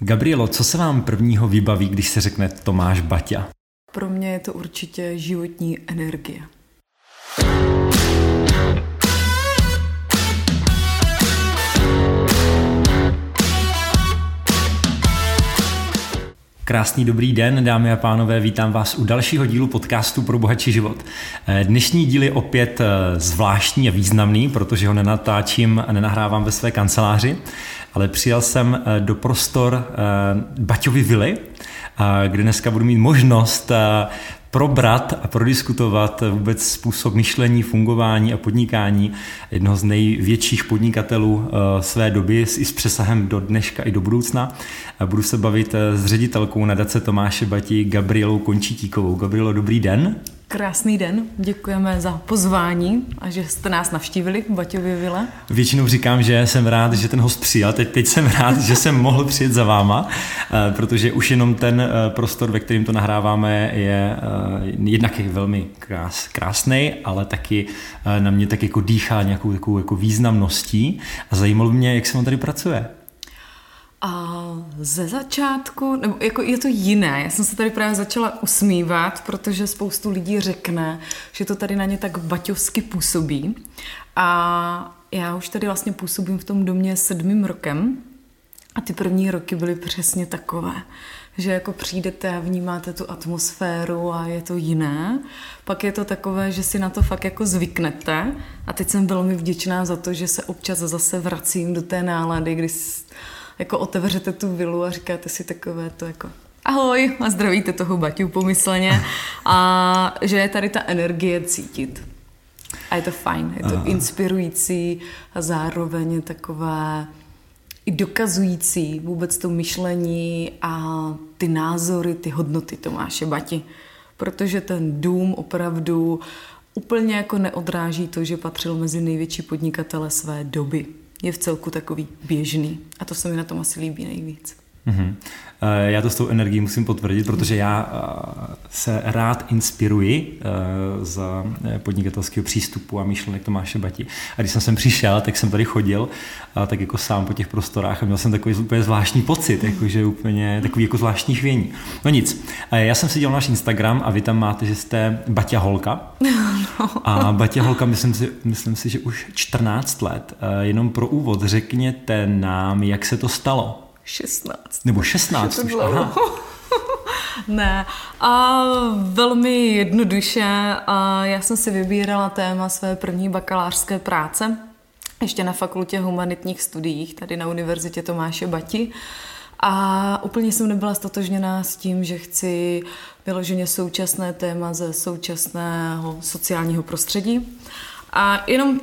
Gabrielo, co se vám prvního vybaví, když se řekne Tomáš Baťa? Pro mě je to určitě životní energie. Krásný dobrý den, dámy a pánové, vítám vás u dalšího dílu podcastu pro bohatší život. Eh, dnešní díl je opět eh, zvláštní a významný, protože ho nenatáčím a nenahrávám ve své kanceláři, ale přijel jsem eh, do prostor Baťovy vily, kde dneska budu mít možnost probrat a prodiskutovat vůbec způsob myšlení, fungování a podnikání jednoho z největších podnikatelů eh, své doby i s přesahem do dneška i do budoucna. Budu se bavit eh, s ředitelkou nadace Tomáše Bati Gabrielou Končitíkovou. Gabrielo, dobrý den. Krásný den, děkujeme za pozvání a že jste nás navštívili v Baťově vile. Většinou říkám, že jsem rád, že ten host přijal, teď, teď jsem rád, že jsem mohl přijet za váma, eh, protože už jenom ten eh, prostor, ve kterém to nahráváme, je eh, jednak je velmi krás, krásný, ale taky na mě tak jako dýchá nějakou takovou jako významností a zajímalo mě, jak se vám tady pracuje. A ze začátku, nebo jako je to jiné, já jsem se tady právě začala usmívat, protože spoustu lidí řekne, že to tady na ně tak baťovsky působí. A já už tady vlastně působím v tom domě sedmým rokem a ty první roky byly přesně takové, že jako přijdete a vnímáte tu atmosféru a je to jiné. Pak je to takové, že si na to fakt jako zvyknete a teď jsem velmi vděčná za to, že se občas zase vracím do té nálady, kdy jako otevřete tu vilu a říkáte si takové to jako ahoj a zdravíte toho Baťu pomyslně a že je tady ta energie cítit. A je to fajn, je to inspirující a zároveň takové i dokazující vůbec to myšlení a ty názory, ty hodnoty Tomáše Bati. Protože ten dům opravdu úplně jako neodráží to, že patřil mezi největší podnikatele své doby je v celku takový běžný. A to se mi na tom asi líbí nejvíc. Mm-hmm. Já to s tou energií musím potvrdit, protože já eh, se rád inspiruji eh, z podnikatelského přístupu a myšlenek Tomáše Bati. A když jsem sem přišel, tak jsem tady chodil tak jako sám po těch prostorách a měl jsem takový úplně zvláštní pocit, jakože úplně takový jako zvláštní chvění. No nic, já jsem si dělal náš Instagram a vy tam máte, že jste Baťa Holka. No. A Baťa Holka, myslím si, myslím si, že už 14 let. Jenom pro úvod řekněte nám, jak se to stalo. 16. Nebo 16 už, aha. ne, a velmi jednoduše. A já jsem si vybírala téma své první bakalářské práce, ještě na fakultě humanitních studiích, tady na Univerzitě Tomáše Bati. A úplně jsem nebyla stotožněná s tím, že chci vyloženě současné téma ze současného sociálního prostředí. A jenom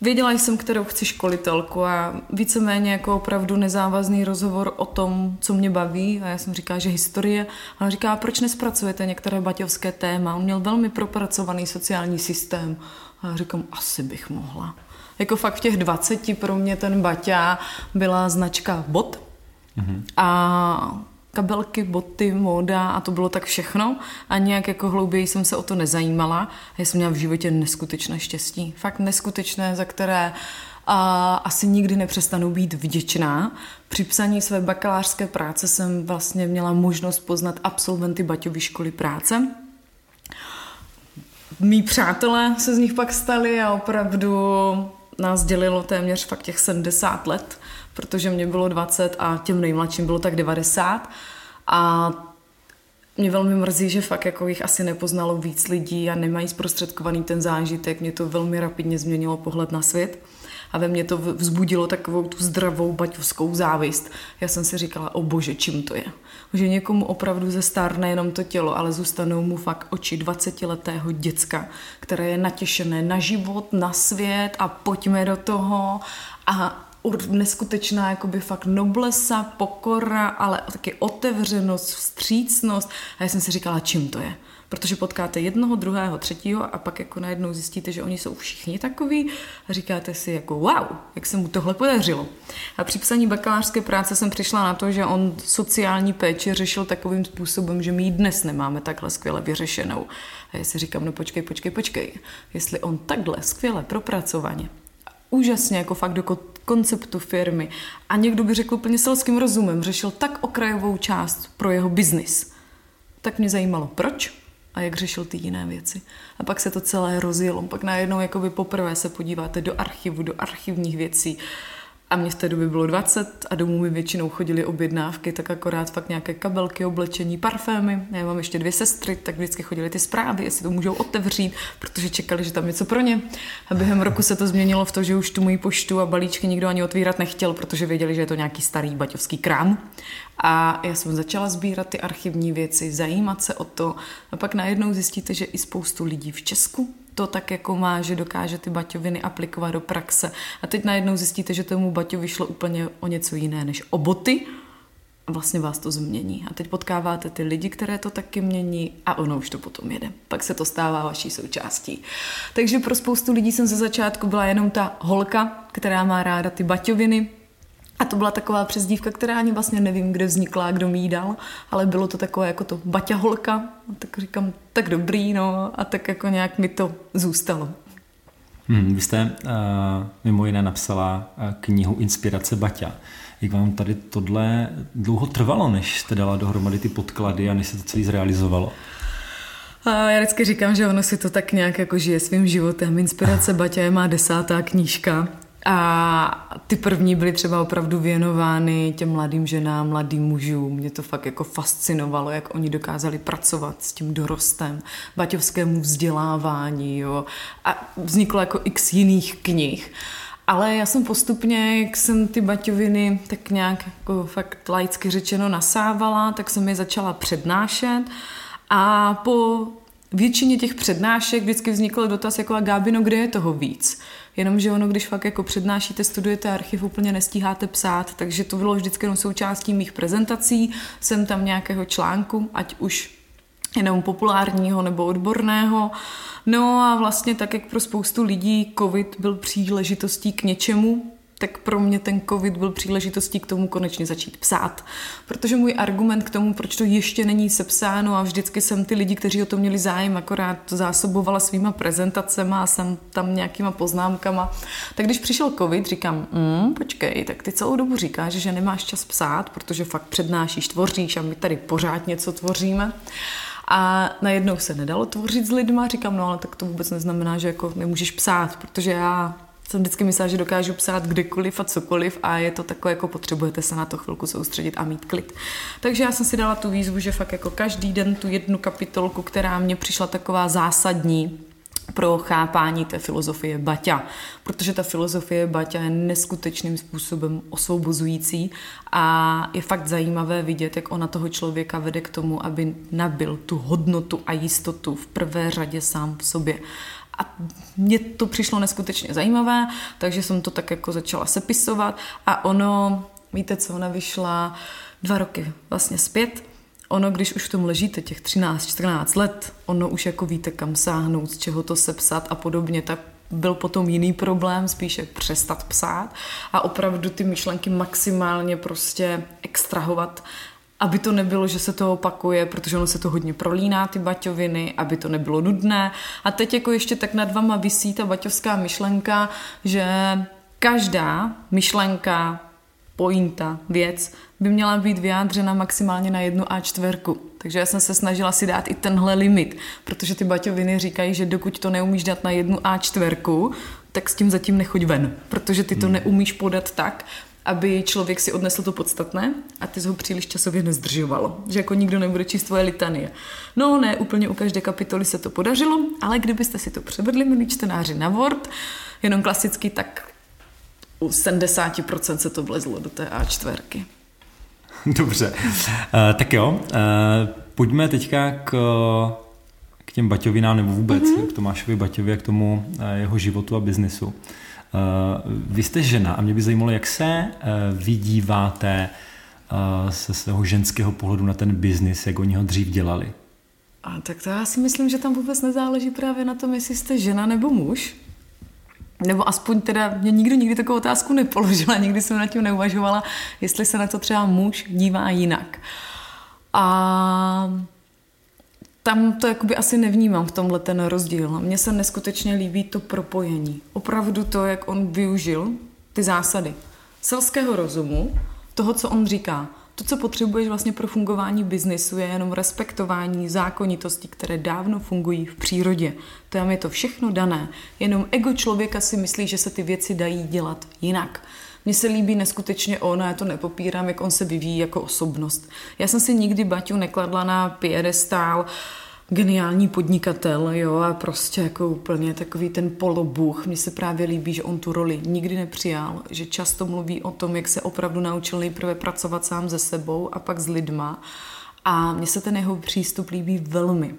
Věděla jsem, kterou chci školitelku a víceméně jako opravdu nezávazný rozhovor o tom, co mě baví. A já jsem říkala, že historie. A ona říká, proč nespracujete některé baťovské téma? On měl velmi propracovaný sociální systém. A já říkám, asi bych mohla. Jako fakt v těch 20 pro mě ten Baťa byla značka bot. Mm-hmm. A kabelky, boty, móda a to bylo tak všechno a nějak jako hlouběji jsem se o to nezajímala. Já jsem měla v životě neskutečné štěstí. Fakt neskutečné, za které a asi nikdy nepřestanu být vděčná. Při psaní své bakalářské práce jsem vlastně měla možnost poznat absolventy Baťovy školy práce. Mí přátelé se z nich pak stali a opravdu nás dělilo téměř fakt těch 70 let protože mě bylo 20 a těm nejmladším bylo tak 90. A mě velmi mrzí, že fakt jako jich asi nepoznalo víc lidí a nemají zprostředkovaný ten zážitek. Mě to velmi rapidně změnilo pohled na svět a ve mně to vzbudilo takovou tu zdravou baťovskou závist. Já jsem si říkala, o bože, čím to je? Že někomu opravdu zestárne jenom to tělo, ale zůstanou mu fakt oči 20-letého děcka, které je natěšené na život, na svět a pojďme do toho a neskutečná jakoby fakt noblesa, pokora, ale taky otevřenost, vstřícnost. A já jsem si říkala, čím to je. Protože potkáte jednoho, druhého, třetího a pak jako najednou zjistíte, že oni jsou všichni takový a říkáte si jako wow, jak se mu tohle podařilo. A při psaní bakalářské práce jsem přišla na to, že on sociální péči řešil takovým způsobem, že my ji dnes nemáme takhle skvěle vyřešenou. A já si říkám, no počkej, počkej, počkej. Jestli on takhle skvěle propracovaně úžasně jako fakt konceptu firmy a někdo by řekl úplně selským rozumem, řešil tak okrajovou část pro jeho biznis, tak mě zajímalo, proč a jak řešil ty jiné věci. A pak se to celé rozjelo. Pak najednou jakoby poprvé se podíváte do archivu, do archivních věcí, a mě v té době bylo 20 a domů mi většinou chodily objednávky, tak akorát fakt nějaké kabelky, oblečení, parfémy. Já mám ještě dvě sestry, tak vždycky chodily ty zprávy, jestli to můžou otevřít, protože čekali, že tam něco pro ně. A během roku se to změnilo v to, že už tu moji poštu a balíčky nikdo ani otvírat nechtěl, protože věděli, že je to nějaký starý baťovský krám. A já jsem začala sbírat ty archivní věci, zajímat se o to. A pak najednou zjistíte, že i spoustu lidí v Česku to tak jako má, že dokáže ty baťoviny aplikovat do praxe. A teď najednou zjistíte, že tomu baťovi šlo úplně o něco jiné než o boty, a vlastně vás to změní. A teď potkáváte ty lidi, které to taky mění a ono už to potom jede. Pak se to stává vaší součástí. Takže pro spoustu lidí jsem ze začátku byla jenom ta holka, která má ráda ty baťoviny, a to byla taková přezdívka, která ani vlastně nevím, kde vznikla, kdo mi dal, ale bylo to takové jako to baťaholka. A tak říkám, tak dobrý, no a tak jako nějak mi to zůstalo. Hmm, vy jste uh, mimo jiné napsala uh, knihu Inspirace Baťa. Jak vám tady tohle dlouho trvalo, než jste dala dohromady ty podklady a než se to celé zrealizovalo? A já vždycky říkám, že ono si to tak nějak jako žije svým životem. Inspirace Baťa je má desátá knížka a ty první byly třeba opravdu věnovány těm mladým ženám, mladým mužům. Mě to fakt jako fascinovalo, jak oni dokázali pracovat s tím dorostem, baťovskému vzdělávání. Jo. A vzniklo jako x jiných knih. Ale já jsem postupně, jak jsem ty baťoviny tak nějak jako fakt laicky řečeno nasávala, tak jsem je začala přednášet. A po většině těch přednášek vždycky vznikl dotaz jako a Gábino, kde je toho víc? Jenomže ono, když fakt jako přednášíte, studujete archiv, úplně nestíháte psát, takže to bylo vždycky jenom součástí mých prezentací, jsem tam nějakého článku, ať už jenom populárního nebo odborného. No a vlastně tak, jak pro spoustu lidí covid byl příležitostí k něčemu, tak pro mě ten covid byl příležitostí k tomu konečně začít psát. Protože můj argument k tomu, proč to ještě není sepsáno a vždycky jsem ty lidi, kteří o to měli zájem, akorát zásobovala svýma prezentacemi a jsem tam nějakýma poznámkama. Tak když přišel covid, říkám, mm, počkej, tak ty celou dobu říkáš, že nemáš čas psát, protože fakt přednášíš, tvoříš a my tady pořád něco tvoříme. A najednou se nedalo tvořit s lidma, říkám, no ale tak to vůbec neznamená, že jako nemůžeš psát, protože já jsem vždycky myslela, že dokážu psát kdekoliv a cokoliv a je to takové, jako potřebujete se na to chvilku soustředit a mít klid. Takže já jsem si dala tu výzvu, že fakt jako každý den tu jednu kapitolku, která mě přišla taková zásadní, pro chápání té filozofie Baťa, protože ta filozofie Baťa je neskutečným způsobem osvobozující a je fakt zajímavé vidět, jak ona toho člověka vede k tomu, aby nabil tu hodnotu a jistotu v prvé řadě sám v sobě. A mně to přišlo neskutečně zajímavé, takže jsem to tak jako začala sepisovat a ono, víte co, ona vyšla dva roky vlastně zpět. Ono, když už v tom ležíte těch 13-14 let, ono už jako víte, kam sáhnout, z čeho to sepsat a podobně, tak byl potom jiný problém, spíše přestat psát a opravdu ty myšlenky maximálně prostě extrahovat aby to nebylo, že se to opakuje, protože ono se to hodně prolíná, ty baťoviny, aby to nebylo nudné. A teď jako ještě tak nad vama visí ta baťovská myšlenka, že každá myšlenka, pointa, věc by měla být vyjádřena maximálně na jednu A4. Takže já jsem se snažila si dát i tenhle limit, protože ty baťoviny říkají, že dokud to neumíš dát na jednu A4, tak s tím zatím nechoď ven, protože ty to hmm. neumíš podat tak, aby člověk si odnesl to podstatné a ty ho příliš časově nezdržovalo. Že jako nikdo nebude číst tvoje litanie. No ne, úplně u každé kapitoly se to podařilo, ale kdybyste si to převedli, milí čtenáři, na Word, jenom klasicky, tak u 70% se to vlezlo do té A4. Dobře, uh, tak jo, uh, pojďme teďka k, k těm Baťovinám nebo vůbec mm-hmm. k Tomášovi Baťovi a k tomu uh, jeho životu a biznesu. Eh, vy jste žena a mě by zajímalo, jak se eh, vydíváte se eh, svého ženského pohledu na ten biznis, jak oni ho dřív dělali. A tak to já si myslím, že tam vůbec nezáleží právě na tom, jestli jste žena nebo muž. Nebo aspoň teda, mě nikdo nikdy takovou otázku nepoložila, nikdy jsem na tím neuvažovala, jestli se na to třeba muž dívá jinak. A tam to jakoby asi nevnímám v tomhle ten rozdíl. Mně se neskutečně líbí to propojení. Opravdu to, jak on využil ty zásady selského rozumu, toho, co on říká. To, co potřebuješ vlastně pro fungování biznisu, je jenom respektování zákonitostí, které dávno fungují v přírodě. Tam je to všechno dané. Jenom ego člověka si myslí, že se ty věci dají dělat jinak. Mně se líbí neskutečně on, já to nepopírám, jak on se vyvíjí jako osobnost. Já jsem si nikdy Baťu nekladla na piedestál, geniální podnikatel, jo, a prostě jako úplně takový ten polobuch. Mně se právě líbí, že on tu roli nikdy nepřijal, že často mluví o tom, jak se opravdu naučil nejprve pracovat sám se sebou a pak s lidma. A mně se ten jeho přístup líbí velmi.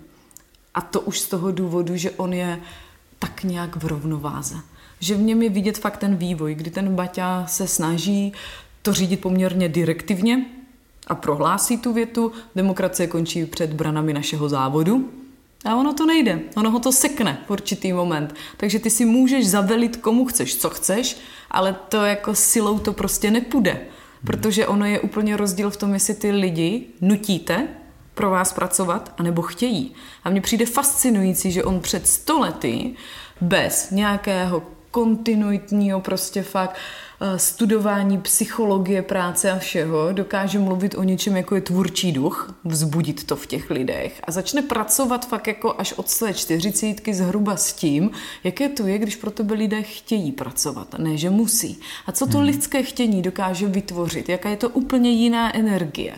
A to už z toho důvodu, že on je tak nějak v rovnováze. Že v něm je vidět fakt ten vývoj, kdy ten Baťa se snaží to řídit poměrně direktivně, a prohlásí tu větu, demokracie končí před branami našeho závodu. A ono to nejde, ono ho to sekne v určitý moment. Takže ty si můžeš zavelit komu chceš, co chceš, ale to jako silou to prostě nepůjde. Protože ono je úplně rozdíl v tom, jestli ty lidi nutíte pro vás pracovat, anebo chtějí. A mně přijde fascinující, že on před stolety bez nějakého kontinuitního prostě fakt Eh, studování psychologie práce a všeho dokáže mluvit o něčem, jako je tvůrčí duch, vzbudit to v těch lidech a začne pracovat fakt jako až od své čtyřicítky zhruba s tím, jaké to je, když pro tebe lidé chtějí pracovat, ne že musí. A co to hmm. lidské chtění dokáže vytvořit, jaká je to úplně jiná energie.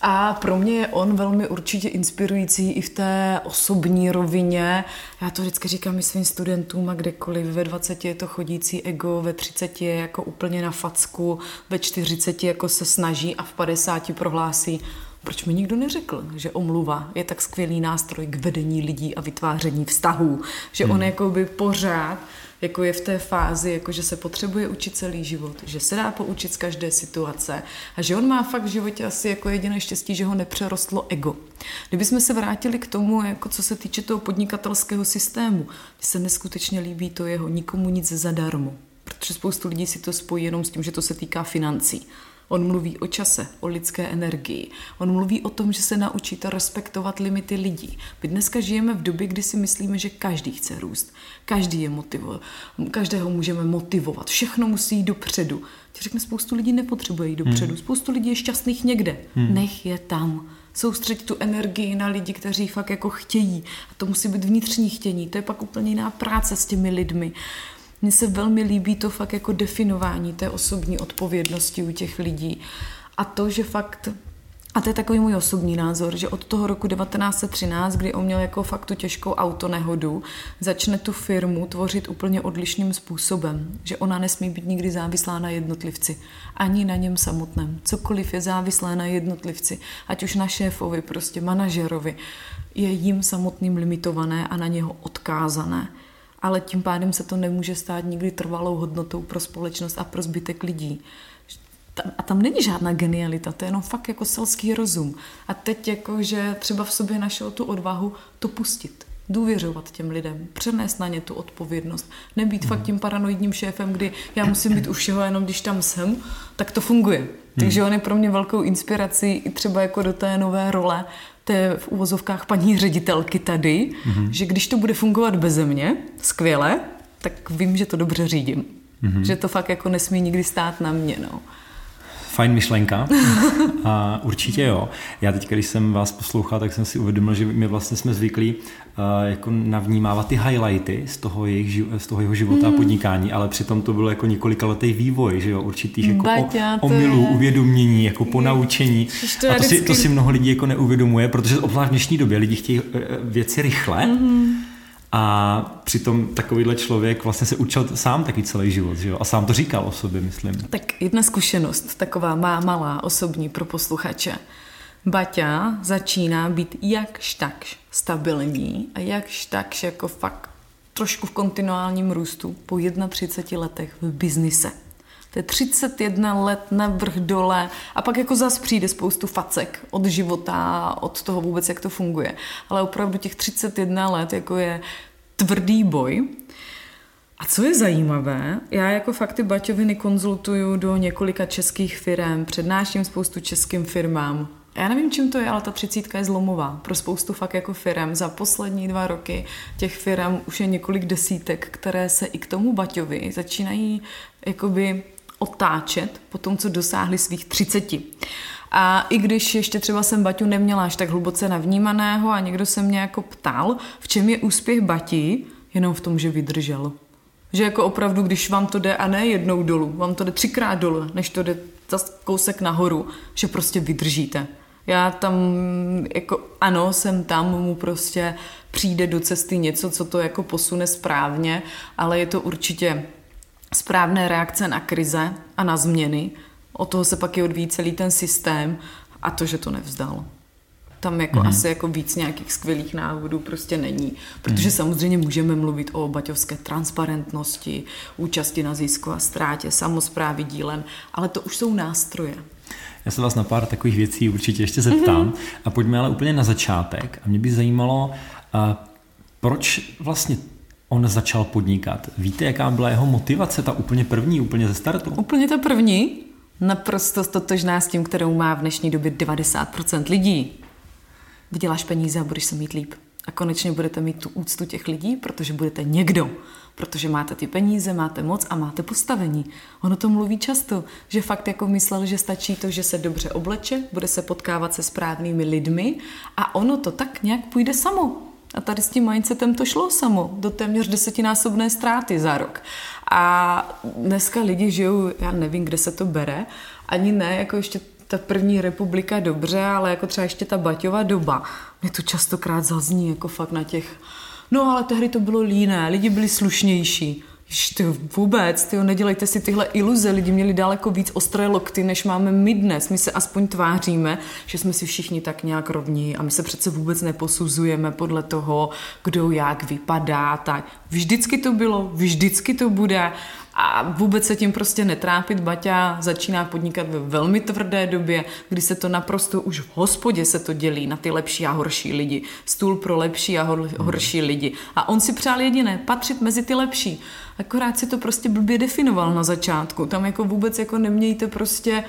A pro mě je on velmi určitě inspirující i v té osobní rovině. Já to vždycky říkám i svým studentům a kdekoliv. Ve 20 je to chodící ego, ve 30 je jako úplně na facku, ve 40 jako se snaží a v 50 prohlásí, proč mi nikdo neřekl, že omluva je tak skvělý nástroj k vedení lidí a vytváření vztahů, že hmm. on jako by pořád jako je v té fázi, jako že se potřebuje učit celý život, že se dá poučit z každé situace a že on má fakt v životě asi jako jediné štěstí, že ho nepřerostlo ego. Kdybychom se vrátili k tomu, jako co se týče toho podnikatelského systému, mně se neskutečně líbí to jeho nikomu nic zadarmo, protože spoustu lidí si to spojí jenom s tím, že to se týká financí. On mluví o čase, o lidské energii. On mluví o tom, že se naučíte respektovat limity lidí. My dneska žijeme v době, kdy si myslíme, že každý chce růst. Každý je motivuje. Každého můžeme motivovat. Všechno musí jít dopředu. Ti řekne, spoustu lidí nepotřebuje jít dopředu. Hmm. Spoustu lidí je šťastných někde. Hmm. Nech je tam soustředit tu energii na lidi, kteří fakt jako chtějí. A to musí být vnitřní chtění. To je pak úplně jiná práce s těmi lidmi. Mně se velmi líbí to fakt jako definování té osobní odpovědnosti u těch lidí. A to, že fakt a to je takový můj osobní názor, že od toho roku 1913, kdy on měl jako fakt tu těžkou autonehodu, začne tu firmu tvořit úplně odlišným způsobem. Že ona nesmí být nikdy závislá na jednotlivci. Ani na něm samotném. Cokoliv je závislé na jednotlivci, ať už na šéfovi, prostě manažerovi, je jim samotným limitované a na něho odkázané ale tím pádem se to nemůže stát nikdy trvalou hodnotou pro společnost a pro zbytek lidí. A tam není žádná genialita, to je jenom fakt jako selský rozum. A teď jako, že třeba v sobě našel tu odvahu to pustit důvěřovat těm lidem, přenést na ně tu odpovědnost, nebýt hmm. fakt tím paranoidním šéfem, kdy já musím být u všeho, jenom když tam jsem, tak to funguje. Hmm. Takže on je pro mě velkou inspirací i třeba jako do té nové role té v uvozovkách paní ředitelky tady, mm-hmm. že když to bude fungovat beze mě, skvěle, tak vím, že to dobře řídím. Mm-hmm. Že to fakt jako nesmí nikdy stát na mě. No fajn myšlenka a určitě jo. Já teď, když jsem vás poslouchal, tak jsem si uvědomil, že my vlastně jsme zvyklí uh, jako navnímávat ty highlighty z toho, jejich, z toho jeho života mm. a podnikání, ale přitom to bylo jako několika letý vývoj, že jo, určitých jako Baťa, o, omylů, je... uvědomění, jako ponaučení. To a to si, to si mnoho lidí jako neuvědomuje, protože obzvlášť v dnešní době lidi chtějí eh, věci rychle, mm a přitom takovýhle člověk vlastně se učil sám taky celý život, že jo? A sám to říkal o sobě, myslím. Tak jedna zkušenost, taková má malá, osobní pro posluchače. Baťa začíná být jakž takž stabilní a jakž takž jako fakt trošku v kontinuálním růstu po 31 letech v biznise. To je 31 let na vrch dole a pak jako zas přijde spoustu facek od života, od toho vůbec, jak to funguje. Ale opravdu těch 31 let jako je tvrdý boj. A co je zajímavé, já jako fakt ty baťoviny konzultuju do několika českých firm, přednáším spoustu českým firmám, Já nevím, čím to je, ale ta třicítka je zlomová pro spoustu fakt jako firem. Za poslední dva roky těch firem už je několik desítek, které se i k tomu Baťovi začínají jakoby otáčet po tom, co dosáhli svých třiceti. A i když ještě třeba jsem Baťu neměla až tak hluboce navnímaného a někdo se mě jako ptal, v čem je úspěch Bati, jenom v tom, že vydržel. Že jako opravdu, když vám to jde a ne jednou dolů, vám to jde třikrát dolů, než to jde zase kousek nahoru, že prostě vydržíte. Já tam, jako ano, jsem tam, mu prostě přijde do cesty něco, co to jako posune správně, ale je to určitě správné reakce na krize a na změny. O toho se pak i odvíjí celý ten systém a to, že to nevzdal. Tam jako mm-hmm. asi jako víc nějakých skvělých návodů prostě není. Protože mm-hmm. samozřejmě můžeme mluvit o baťovské transparentnosti, účasti na zisku a ztrátě, samozprávy dílem, ale to už jsou nástroje. Já se vás na pár takových věcí určitě ještě zeptám. Mm-hmm. A pojďme ale úplně na začátek. A mě by zajímalo, proč vlastně on začal podnikat. Víte, jaká byla jeho motivace, ta úplně první, úplně ze startu? Úplně ta první? Naprosto stotožná s tím, kterou má v dnešní době 90% lidí. Vyděláš peníze a budeš se mít líp. A konečně budete mít tu úctu těch lidí, protože budete někdo. Protože máte ty peníze, máte moc a máte postavení. Ono to mluví často, že fakt jako myslel, že stačí to, že se dobře obleče, bude se potkávat se správnými lidmi a ono to tak nějak půjde samo. A tady s tím mindsetem to šlo samo, do téměř desetinásobné ztráty za rok. A dneska lidi žijou, já nevím, kde se to bere, ani ne, jako ještě ta první republika dobře, ale jako třeba ještě ta Baťová doba. Mě to častokrát zazní jako fakt na těch, no ale tehdy to bylo líné, lidi byli slušnější. Ty vůbec, ty nedělejte si tyhle iluze, lidi měli daleko víc ostré lokty, než máme my dnes. My se aspoň tváříme, že jsme si všichni tak nějak rovní a my se přece vůbec neposuzujeme podle toho, kdo jak vypadá. Tak vždycky to bylo, vždycky to bude a vůbec se tím prostě netrápit. Baťa začíná podnikat ve velmi tvrdé době, kdy se to naprosto už v hospodě se to dělí na ty lepší a horší lidi. Stůl pro lepší a hor, horší lidi. A on si přál jediné, patřit mezi ty lepší. Akorát si to prostě blbě definoval na začátku. Tam jako vůbec jako nemějte prostě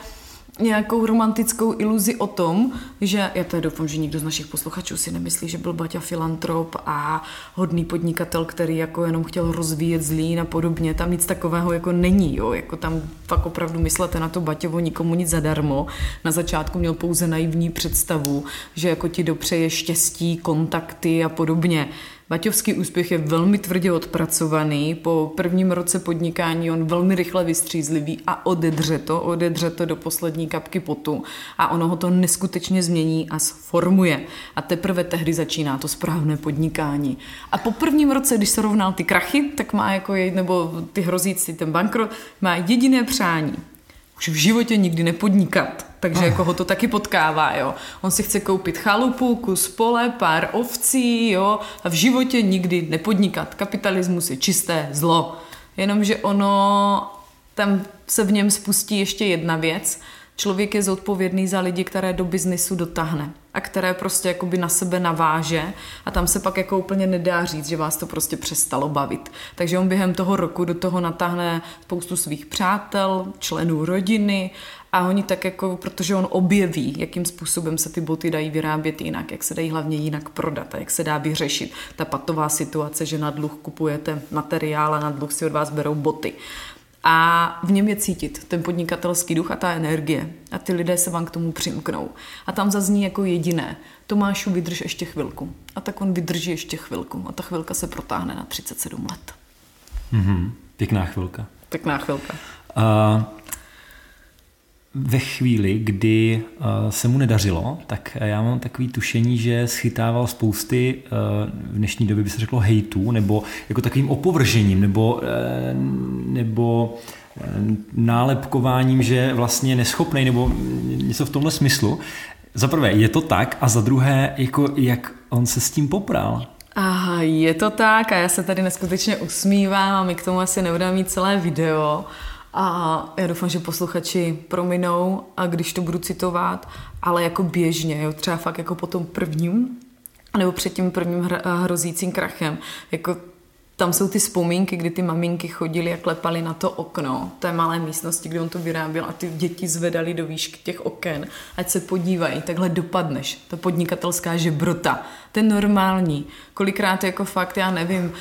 nějakou romantickou iluzi o tom, že já to doufám, že nikdo z našich posluchačů si nemyslí, že byl Baťa filantrop a hodný podnikatel, který jako jenom chtěl rozvíjet zlín a podobně. Tam nic takového jako není, jo. Jako tam fakt opravdu myslete na to Baťovo nikomu nic zadarmo. Na začátku měl pouze naivní představu, že jako ti dopřeje štěstí, kontakty a podobně. Baťovský úspěch je velmi tvrdě odpracovaný. Po prvním roce podnikání on velmi rychle vystřízlivý a odedře to, odedře to do poslední kapky potu a ono ho to neskutečně změní a sformuje. A teprve tehdy začíná to správné podnikání. A po prvním roce, když se rovnal ty krachy, tak má jako, nebo ty hrozící ten bankrot, má jediné přání už v životě nikdy nepodnikat. Takže jako ho to taky potkává, jo. On si chce koupit chalupu, kus pole, pár ovcí, jo, a v životě nikdy nepodnikat. Kapitalismus je čisté zlo. Jenomže ono, tam se v něm spustí ještě jedna věc, člověk je zodpovědný za lidi, které do biznisu dotáhne a které prostě jakoby na sebe naváže a tam se pak jako úplně nedá říct, že vás to prostě přestalo bavit. Takže on během toho roku do toho natáhne spoustu svých přátel, členů rodiny a oni tak jako, protože on objeví, jakým způsobem se ty boty dají vyrábět jinak, jak se dají hlavně jinak prodat a jak se dá vyřešit ta patová situace, že na dluh kupujete materiál a na dluh si od vás berou boty. A v něm je cítit ten podnikatelský duch a ta energie. A ty lidé se vám k tomu přimknou. A tam zazní jako jediné. Tomášu, vydrž ještě chvilku. A tak on vydrží ještě chvilku. A ta chvilka se protáhne na 37 let. Mm-hmm. Pěkná chvilka. Pěkná chvilka. Uh, ve chvíli, kdy uh, se mu nedařilo, tak já mám takový tušení, že schytával spousty uh, v dnešní době by se řeklo hejtů, nebo jako takovým opovržením, nebo, nebo nálepkováním, že vlastně neschopný, nebo něco v tomhle smyslu. Za prvé, je to tak a za druhé, jako jak on se s tím popral. Aha, je to tak a já se tady neskutečně usmívám a my k tomu asi nebudeme mít celé video. A já doufám, že posluchači prominou a když to budu citovat, ale jako běžně, jo, třeba fakt jako po tom prvním, nebo před tím prvním hrozícím krachem, jako tam jsou ty vzpomínky, kdy ty maminky chodily a klepali na to okno té malé místnosti, kde on to vyráběl a ty děti zvedali do výšky těch oken, ať se podívají, takhle dopadneš. Ta podnikatelská žebrota, ten normální. Kolikrát jako fakt, já nevím,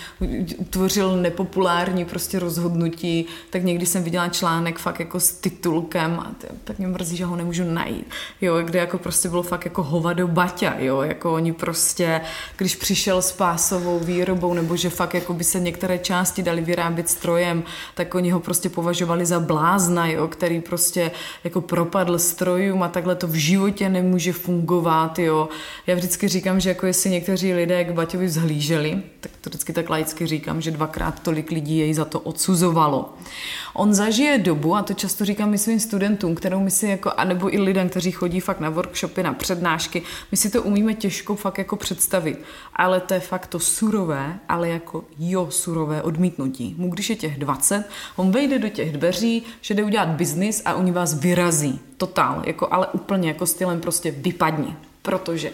utvořil nepopulární prostě rozhodnutí, tak někdy jsem viděla článek fakt jako s titulkem a tak mě mrzí, že ho nemůžu najít, jo, kde jako prostě bylo fakt jako hovado baťa, jo, jako oni prostě, když přišel s pásovou výrobou, nebo že fakt jako by se některé části dali vyrábět strojem, tak oni ho prostě považovali za blázna, jo, který prostě jako propadl strojům a takhle to v životě nemůže fungovat, jo. Já vždycky říkám, že jako jestli někteří lidé k Baťovi vzhlíželi, tak to vždycky tak laicky říkám, že dvakrát tolik lidí jej za to odsuzovalo. On zažije dobu, a to často říkám i svým studentům, kterou my si jako, anebo i lidem, kteří chodí fakt na workshopy, na přednášky, my si to umíme těžko fakt jako představit. Ale to je fakt to surové, ale jako jo, surové odmítnutí. Mu když je těch 20, on vejde do těch dveří, že jde udělat biznis a oni vás vyrazí. Totál, jako, ale úplně jako stylem prostě vypadni. Protože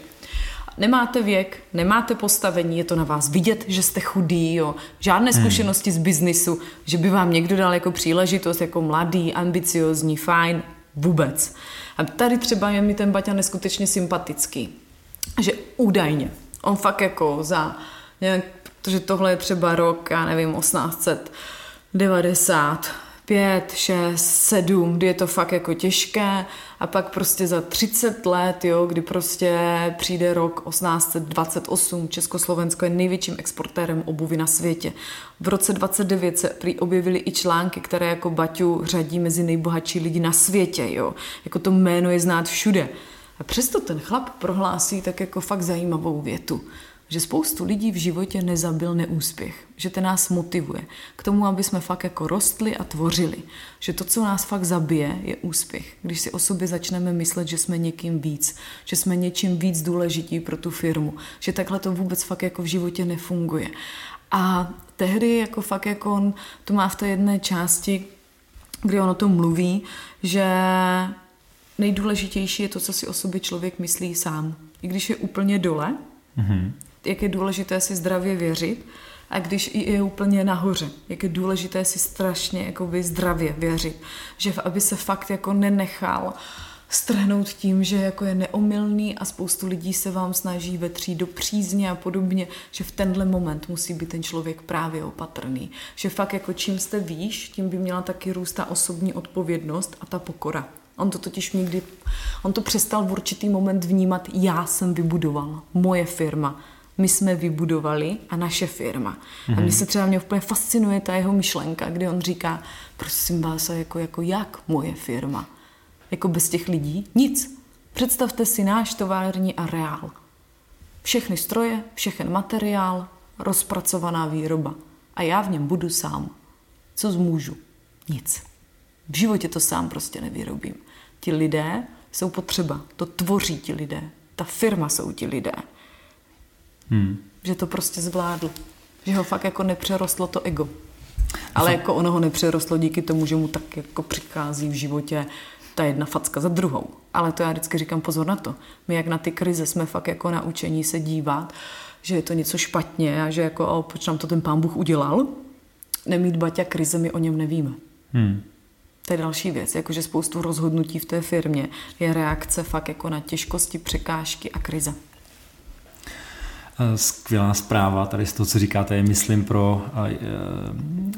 nemáte věk, nemáte postavení, je to na vás vidět, že jste chudý, jo. žádné hmm. zkušenosti hmm. z biznisu, že by vám někdo dal jako příležitost, jako mladý, ambiciozní, fajn, vůbec. A tady třeba je mi ten Baťa neskutečně sympatický, že údajně, on fakt jako za nějak, protože tohle je třeba rok, já nevím, 1890, pět, šest, sedm, kdy je to fakt jako těžké a pak prostě za 30 let, jo, kdy prostě přijde rok 1828, Československo je největším exportérem obuvy na světě. V roce 29 se prý objevily i články, které jako Baťu řadí mezi nejbohatší lidi na světě, jo. Jako to jméno je znát všude. A přesto ten chlap prohlásí tak jako fakt zajímavou větu že spoustu lidí v životě nezabil neúspěch, že ten nás motivuje k tomu, aby jsme fakt jako rostli a tvořili, že to, co nás fakt zabije, je úspěch. Když si o sobě začneme myslet, že jsme někým víc, že jsme něčím víc důležitý pro tu firmu, že takhle to vůbec fakt jako v životě nefunguje. A tehdy jako fakt jako on to má v té jedné části, kdy on o tom mluví, že nejdůležitější je to, co si o sobě člověk myslí sám. I když je úplně dole, mm-hmm jak je důležité si zdravě věřit a když je úplně nahoře, jak je důležité si strašně jakoby zdravě věřit, že aby se fakt jako nenechal strhnout tím, že jako je neomylný a spoustu lidí se vám snaží vetřít do přízně a podobně, že v tenhle moment musí být ten člověk právě opatrný. Že fakt jako čím jste výš, tím by měla taky růst ta osobní odpovědnost a ta pokora. On to totiž někdy, on to přestal v určitý moment vnímat, já jsem vybudoval, moje firma, my jsme vybudovali a naše firma. Mm-hmm. A mně mhm. se třeba mě úplně fascinuje ta jeho myšlenka, kdy on říká, prosím vás, jako, jako jak moje firma? Jako bez těch lidí? Nic. Představte si náš tovární areál. Všechny stroje, všechen materiál, rozpracovaná výroba. A já v něm budu sám. Co zmůžu? Nic. V životě to sám prostě nevyrobím. Ti lidé jsou potřeba. To tvoří ti lidé. Ta firma jsou ti lidé. Hmm. Že to prostě zvládl. Že ho fakt jako nepřerostlo to ego. Ale jako ono ho nepřerostlo díky tomu, že mu tak jako přichází v životě ta jedna facka za druhou. Ale to já vždycky říkám pozor na to. My jak na ty krize jsme fakt jako naučení se dívat, že je to něco špatně a že jako o, proč nám to ten pán Bůh udělal. Nemít Baťa krize, my o něm nevíme. Hmm. To je další věc, jakože spoustu rozhodnutí v té firmě je reakce fakt jako na těžkosti, překážky a krize. Eh, skvělá zpráva tady z toho, co říkáte, je myslím pro eh,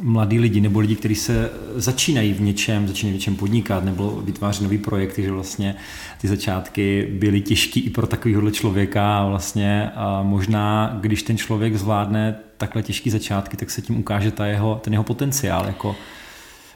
mladí lidi nebo lidi, kteří se začínají v něčem, začínají v něčem podnikat nebo vytváří nový projekty, že vlastně ty začátky byly těžké i pro takovýhle člověka a vlastně a možná, když ten člověk zvládne takhle těžký začátky, tak se tím ukáže ta jeho, ten jeho potenciál jako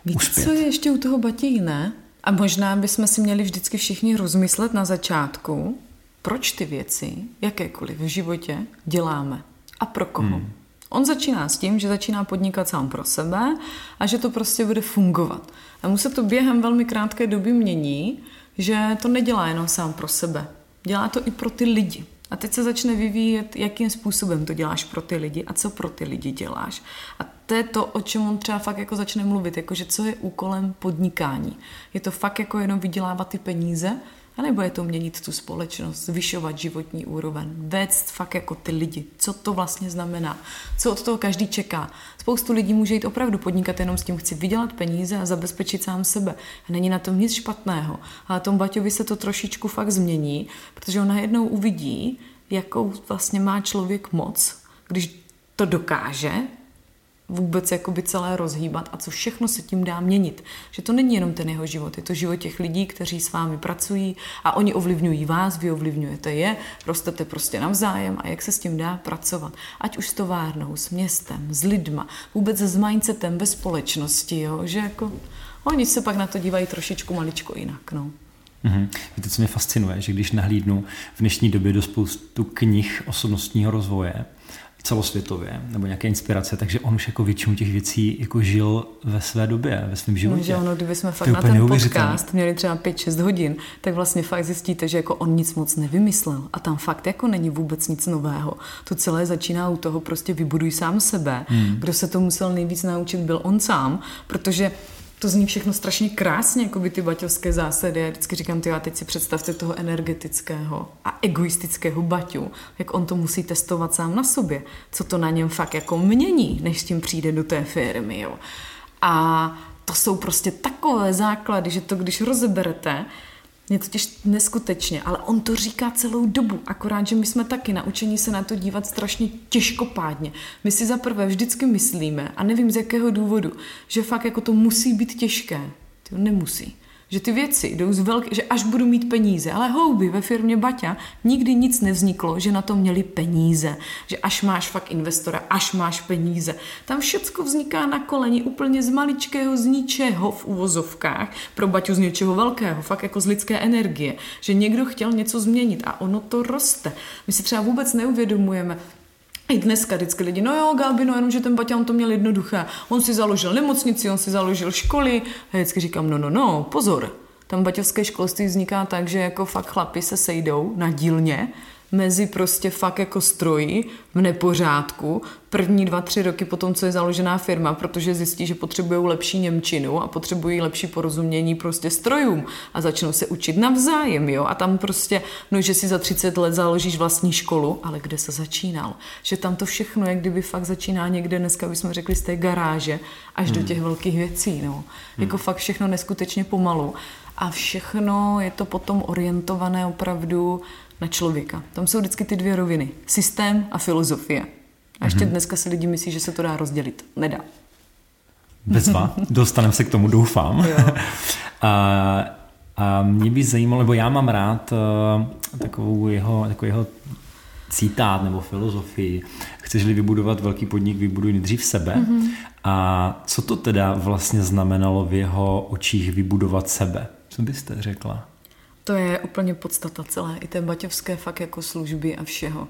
Víte, uspět. co je ještě u toho Batě jiné? A možná bychom si měli vždycky všichni rozmyslet na začátku, proč ty věci, jakékoliv v životě, děláme a pro koho. Hmm. On začíná s tím, že začíná podnikat sám pro sebe a že to prostě bude fungovat. A mu se to během velmi krátké doby mění, že to nedělá jenom sám pro sebe. Dělá to i pro ty lidi. A teď se začne vyvíjet, jakým způsobem to děláš pro ty lidi a co pro ty lidi děláš. A to je to, o čem on třeba fakt jako začne mluvit, jakože co je úkolem podnikání. Je to fakt jako jenom vydělávat ty peníze, A nebo je to měnit tu společnost, zvyšovat životní úroveň, vést fakt jako ty lidi, co to vlastně znamená, co od toho každý čeká. Spoustu lidí může jít opravdu podnikat jenom s tím, chci vydělat peníze a zabezpečit sám sebe. A není na tom nic špatného. Ale tom Baťovi se to trošičku fakt změní, protože on najednou uvidí, jakou vlastně má člověk moc, když to dokáže vůbec jakoby celé rozhýbat a co všechno se tím dá měnit. Že to není jenom ten jeho život, je to život těch lidí, kteří s vámi pracují a oni ovlivňují vás, vy ovlivňujete je, rostete prostě navzájem a jak se s tím dá pracovat. Ať už s továrnou, s městem, s lidma, vůbec s mindsetem ve společnosti, jo? že jako oni se pak na to dívají trošičku maličko jinak. No. Mm-hmm. Víte, co mě fascinuje, že když nahlídnu v dnešní době do spoustu knih osobnostního rozvoje, celosvětově, nebo nějaké inspirace, takže on už jako většinu těch věcí jako žil ve své době, ve svém životě. No, že ono, kdyby jsme fakt na ten podcast měli třeba 5-6 hodin, tak vlastně fakt zjistíte, že jako on nic moc nevymyslel a tam fakt jako není vůbec nic nového. To celé začíná u toho prostě vybuduj sám sebe. Hmm. Kdo se to musel nejvíc naučit, byl on sám, protože to zní všechno strašně krásně, jako by ty baťovské zásady. Já vždycky říkám, ty a teď si představte toho energetického a egoistického baťu, jak on to musí testovat sám na sobě, co to na něm fakt jako mění, než s tím přijde do té firmy, jo. A to jsou prostě takové základy, že to, když rozeberete, mě totiž neskutečně, ale on to říká celou dobu, akorát, že my jsme taky naučení se na to dívat strašně těžkopádně. My si zaprvé vždycky myslíme, a nevím z jakého důvodu, že fakt jako to musí být těžké. To nemusí že ty věci jdou z velké, že až budu mít peníze, ale houby ve firmě Baťa nikdy nic nevzniklo, že na to měli peníze, že až máš fakt investora, až máš peníze. Tam všecko vzniká na koleni úplně z maličkého, z ničeho v uvozovkách, pro Baťu z něčeho velkého, fakt jako z lidské energie, že někdo chtěl něco změnit a ono to roste. My si třeba vůbec neuvědomujeme, i dneska vždycky lidi, no jo, Gabi, no jenom, že ten Baťa, on to měl jednoduché. On si založil nemocnici, on si založil školy. A vždycky říkám, no, no, no, pozor. Tam baťovské školství vzniká tak, že jako fakt chlapi se sejdou na dílně mezi prostě fakt jako stroji v nepořádku první dva, tři roky po tom, co je založená firma, protože zjistí, že potřebují lepší Němčinu a potřebují lepší porozumění prostě strojům a začnou se učit navzájem, jo. A tam prostě, no, že si za 30 let založíš vlastní školu, ale kde se začínal? Že tam to všechno, jak kdyby fakt začíná někde, dneska bychom řekli z té garáže až hmm. do těch velkých věcí, no. Jako hmm. Jako fakt všechno neskutečně pomalu. A všechno je to potom orientované opravdu na člověka. Tam jsou vždycky ty dvě roviny. Systém a filozofie. A ještě mm-hmm. dneska si lidi myslí, že se to dá rozdělit. Nedá. Bezva, dostaneme se k tomu, doufám. a, a mě by zajímalo, nebo já mám rád uh, takovou jeho, takovou jeho citát nebo filozofii. Chceš-li vybudovat velký podnik, vybuduj nejdřív sebe. Mm-hmm. A co to teda vlastně znamenalo v jeho očích vybudovat sebe? Co byste řekla? To je úplně podstata celé, i té baťovské fakt jako služby a všeho.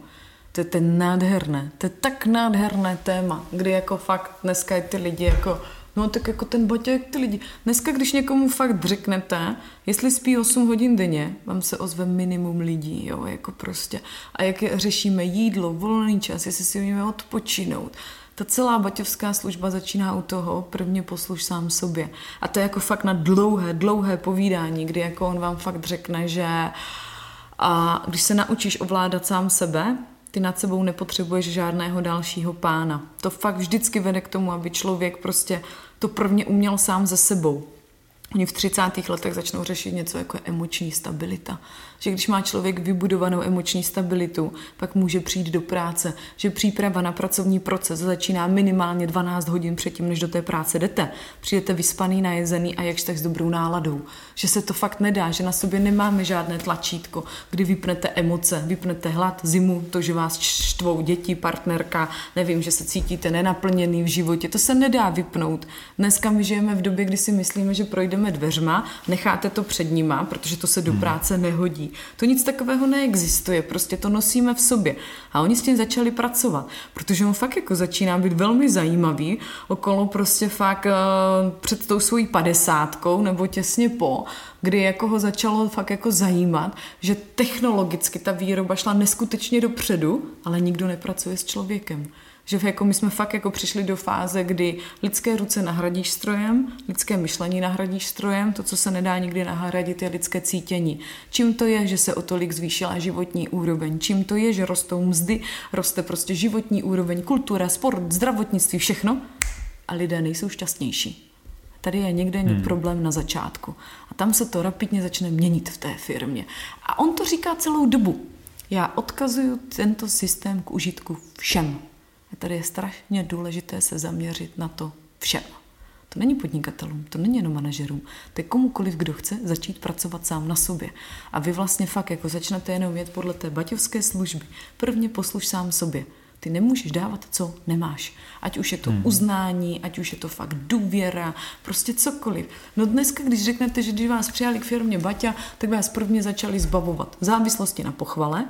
To je ten nádherné, to je tak nádherné téma, kdy jako fakt dneska je ty lidi jako, no tak jako ten Baťa, jak ty lidi. Dneska, když někomu fakt řeknete, jestli spí 8 hodin denně, vám se ozve minimum lidí, jo, jako prostě. A jak řešíme jídlo, volný čas, jestli si umíme odpočinout, ta celá baťovská služba začíná u toho, prvně posluš sám sobě. A to je jako fakt na dlouhé, dlouhé povídání, kdy jako on vám fakt řekne, že a když se naučíš ovládat sám sebe, ty nad sebou nepotřebuješ žádného dalšího pána. To fakt vždycky vede k tomu, aby člověk prostě to prvně uměl sám ze sebou. Oni v 30. letech začnou řešit něco jako emoční stabilita že když má člověk vybudovanou emoční stabilitu, pak může přijít do práce, že příprava na pracovní proces začíná minimálně 12 hodin předtím, než do té práce jdete. Přijdete vyspaný, najezený a jakž tak s dobrou náladou. Že se to fakt nedá, že na sobě nemáme žádné tlačítko, kdy vypnete emoce, vypnete hlad, zimu, to, že vás štvou děti, partnerka, nevím, že se cítíte nenaplněný v životě, to se nedá vypnout. Dneska my žijeme v době, kdy si myslíme, že projdeme dveřma, necháte to před nima, protože to se do hmm. práce nehodí. To nic takového neexistuje, prostě to nosíme v sobě. A oni s tím začali pracovat, protože on fakt jako začíná být velmi zajímavý okolo prostě fakt uh, před tou svojí padesátkou nebo těsně po, kdy jako ho začalo fakt jako zajímat, že technologicky ta výroba šla neskutečně dopředu, ale nikdo nepracuje s člověkem Že jako my jsme fakt jako přišli do fáze, kdy lidské ruce nahradíš strojem, lidské myšlení nahradíš strojem, to, co se nedá nikdy nahradit, je lidské cítění. Čím to je, že se o tolik zvýšila životní úroveň? Čím to je, že rostou mzdy, roste prostě životní úroveň, kultura, sport, zdravotnictví, všechno? A lidé nejsou šťastnější. Tady je někde hmm. problém na začátku. A tam se to rapidně začne měnit v té firmě. A on to říká celou dobu. Já odkazuju tento systém k užitku všem. Tady je strašně důležité se zaměřit na to všem. To není podnikatelům, to není jenom manažerům, to je komukoliv, kdo chce začít pracovat sám na sobě. A vy vlastně fakt jako začnete jenom jet podle té baťovské služby. Prvně posluš sám sobě. Ty nemůžeš dávat, co nemáš. Ať už je to hmm. uznání, ať už je to fakt důvěra, prostě cokoliv. No dneska, když řeknete, že když vás přijali k firmě Baťa, tak vás prvně začali zbavovat závislosti na pochvale,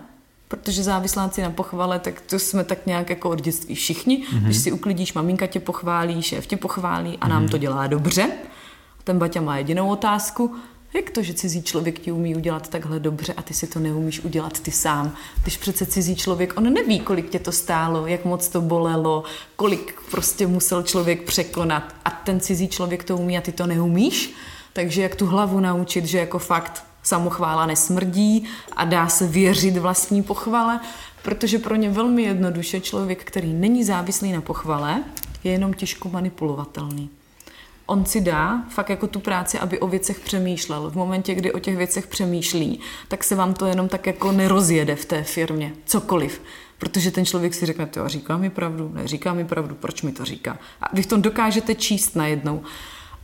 protože závisláci na pochvale, tak to jsme tak nějak jako od dětství všichni. Mm-hmm. Když si uklidíš, maminka tě pochválí, šéf tě pochválí a nám mm-hmm. to dělá dobře. Ten Baťa má jedinou otázku, jak to, že cizí člověk ti umí udělat takhle dobře a ty si to neumíš udělat ty sám? Když přece cizí člověk, on neví, kolik tě to stálo, jak moc to bolelo, kolik prostě musel člověk překonat a ten cizí člověk to umí a ty to neumíš? Takže jak tu hlavu naučit, že jako fakt samochvála nesmrdí a dá se věřit vlastní pochvale, protože pro ně velmi jednoduše člověk, který není závislý na pochvale, je jenom těžko manipulovatelný. On si dá fakt jako tu práci, aby o věcech přemýšlel. V momentě, kdy o těch věcech přemýšlí, tak se vám to jenom tak jako nerozjede v té firmě. Cokoliv. Protože ten člověk si řekne, to říká mi pravdu, neříká mi pravdu, proč mi to říká. A vy v tom dokážete číst najednou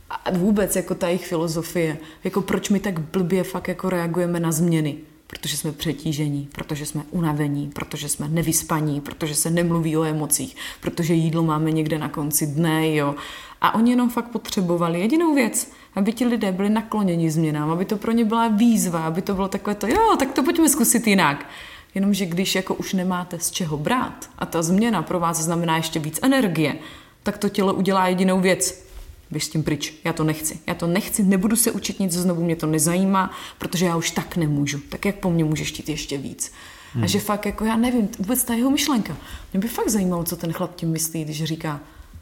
a vůbec jako ta jejich filozofie, jako proč my tak blbě fakt jako reagujeme na změny. Protože jsme přetížení, protože jsme unavení, protože jsme nevyspaní, protože se nemluví o emocích, protože jídlo máme někde na konci dne, jo. A oni jenom fakt potřebovali jedinou věc, aby ti lidé byli nakloněni změnám, aby to pro ně byla výzva, aby to bylo takové to, jo, tak to pojďme zkusit jinak. Jenomže když jako už nemáte z čeho brát a ta změna pro vás znamená ještě víc energie, tak to tělo udělá jedinou věc běž s tím pryč, já to nechci. Já to nechci, nebudu se učit nic znovu, mě to nezajímá, protože já už tak nemůžu. Tak jak po mně můžeš chtít ještě víc? Hmm. A že fakt jako já nevím, vůbec ta jeho myšlenka. Mě by fakt zajímalo, co ten chlap tím myslí, když říká,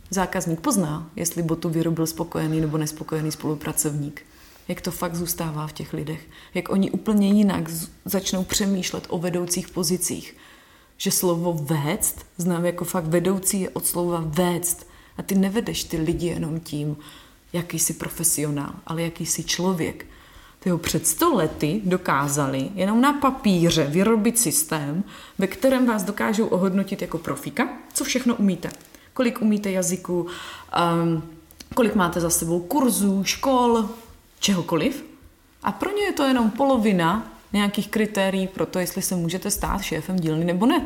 zákazník pozná, jestli botu vyrobil spokojený nebo nespokojený spolupracovník. Jak to fakt zůstává v těch lidech. Jak oni úplně jinak začnou přemýšlet o vedoucích pozicích. Že slovo véct, znám jako fakt vedoucí je od slova véct a ty nevedeš ty lidi jenom tím, jaký jsi profesionál, ale jaký jsi člověk. Ty ho před sto lety dokázali jenom na papíře vyrobit systém, ve kterém vás dokážou ohodnotit jako profika, co všechno umíte. Kolik umíte jazyku, um, kolik máte za sebou kurzů, škol, čehokoliv. A pro ně je to jenom polovina nějakých kritérií pro to, jestli se můžete stát šéfem dílny nebo ne.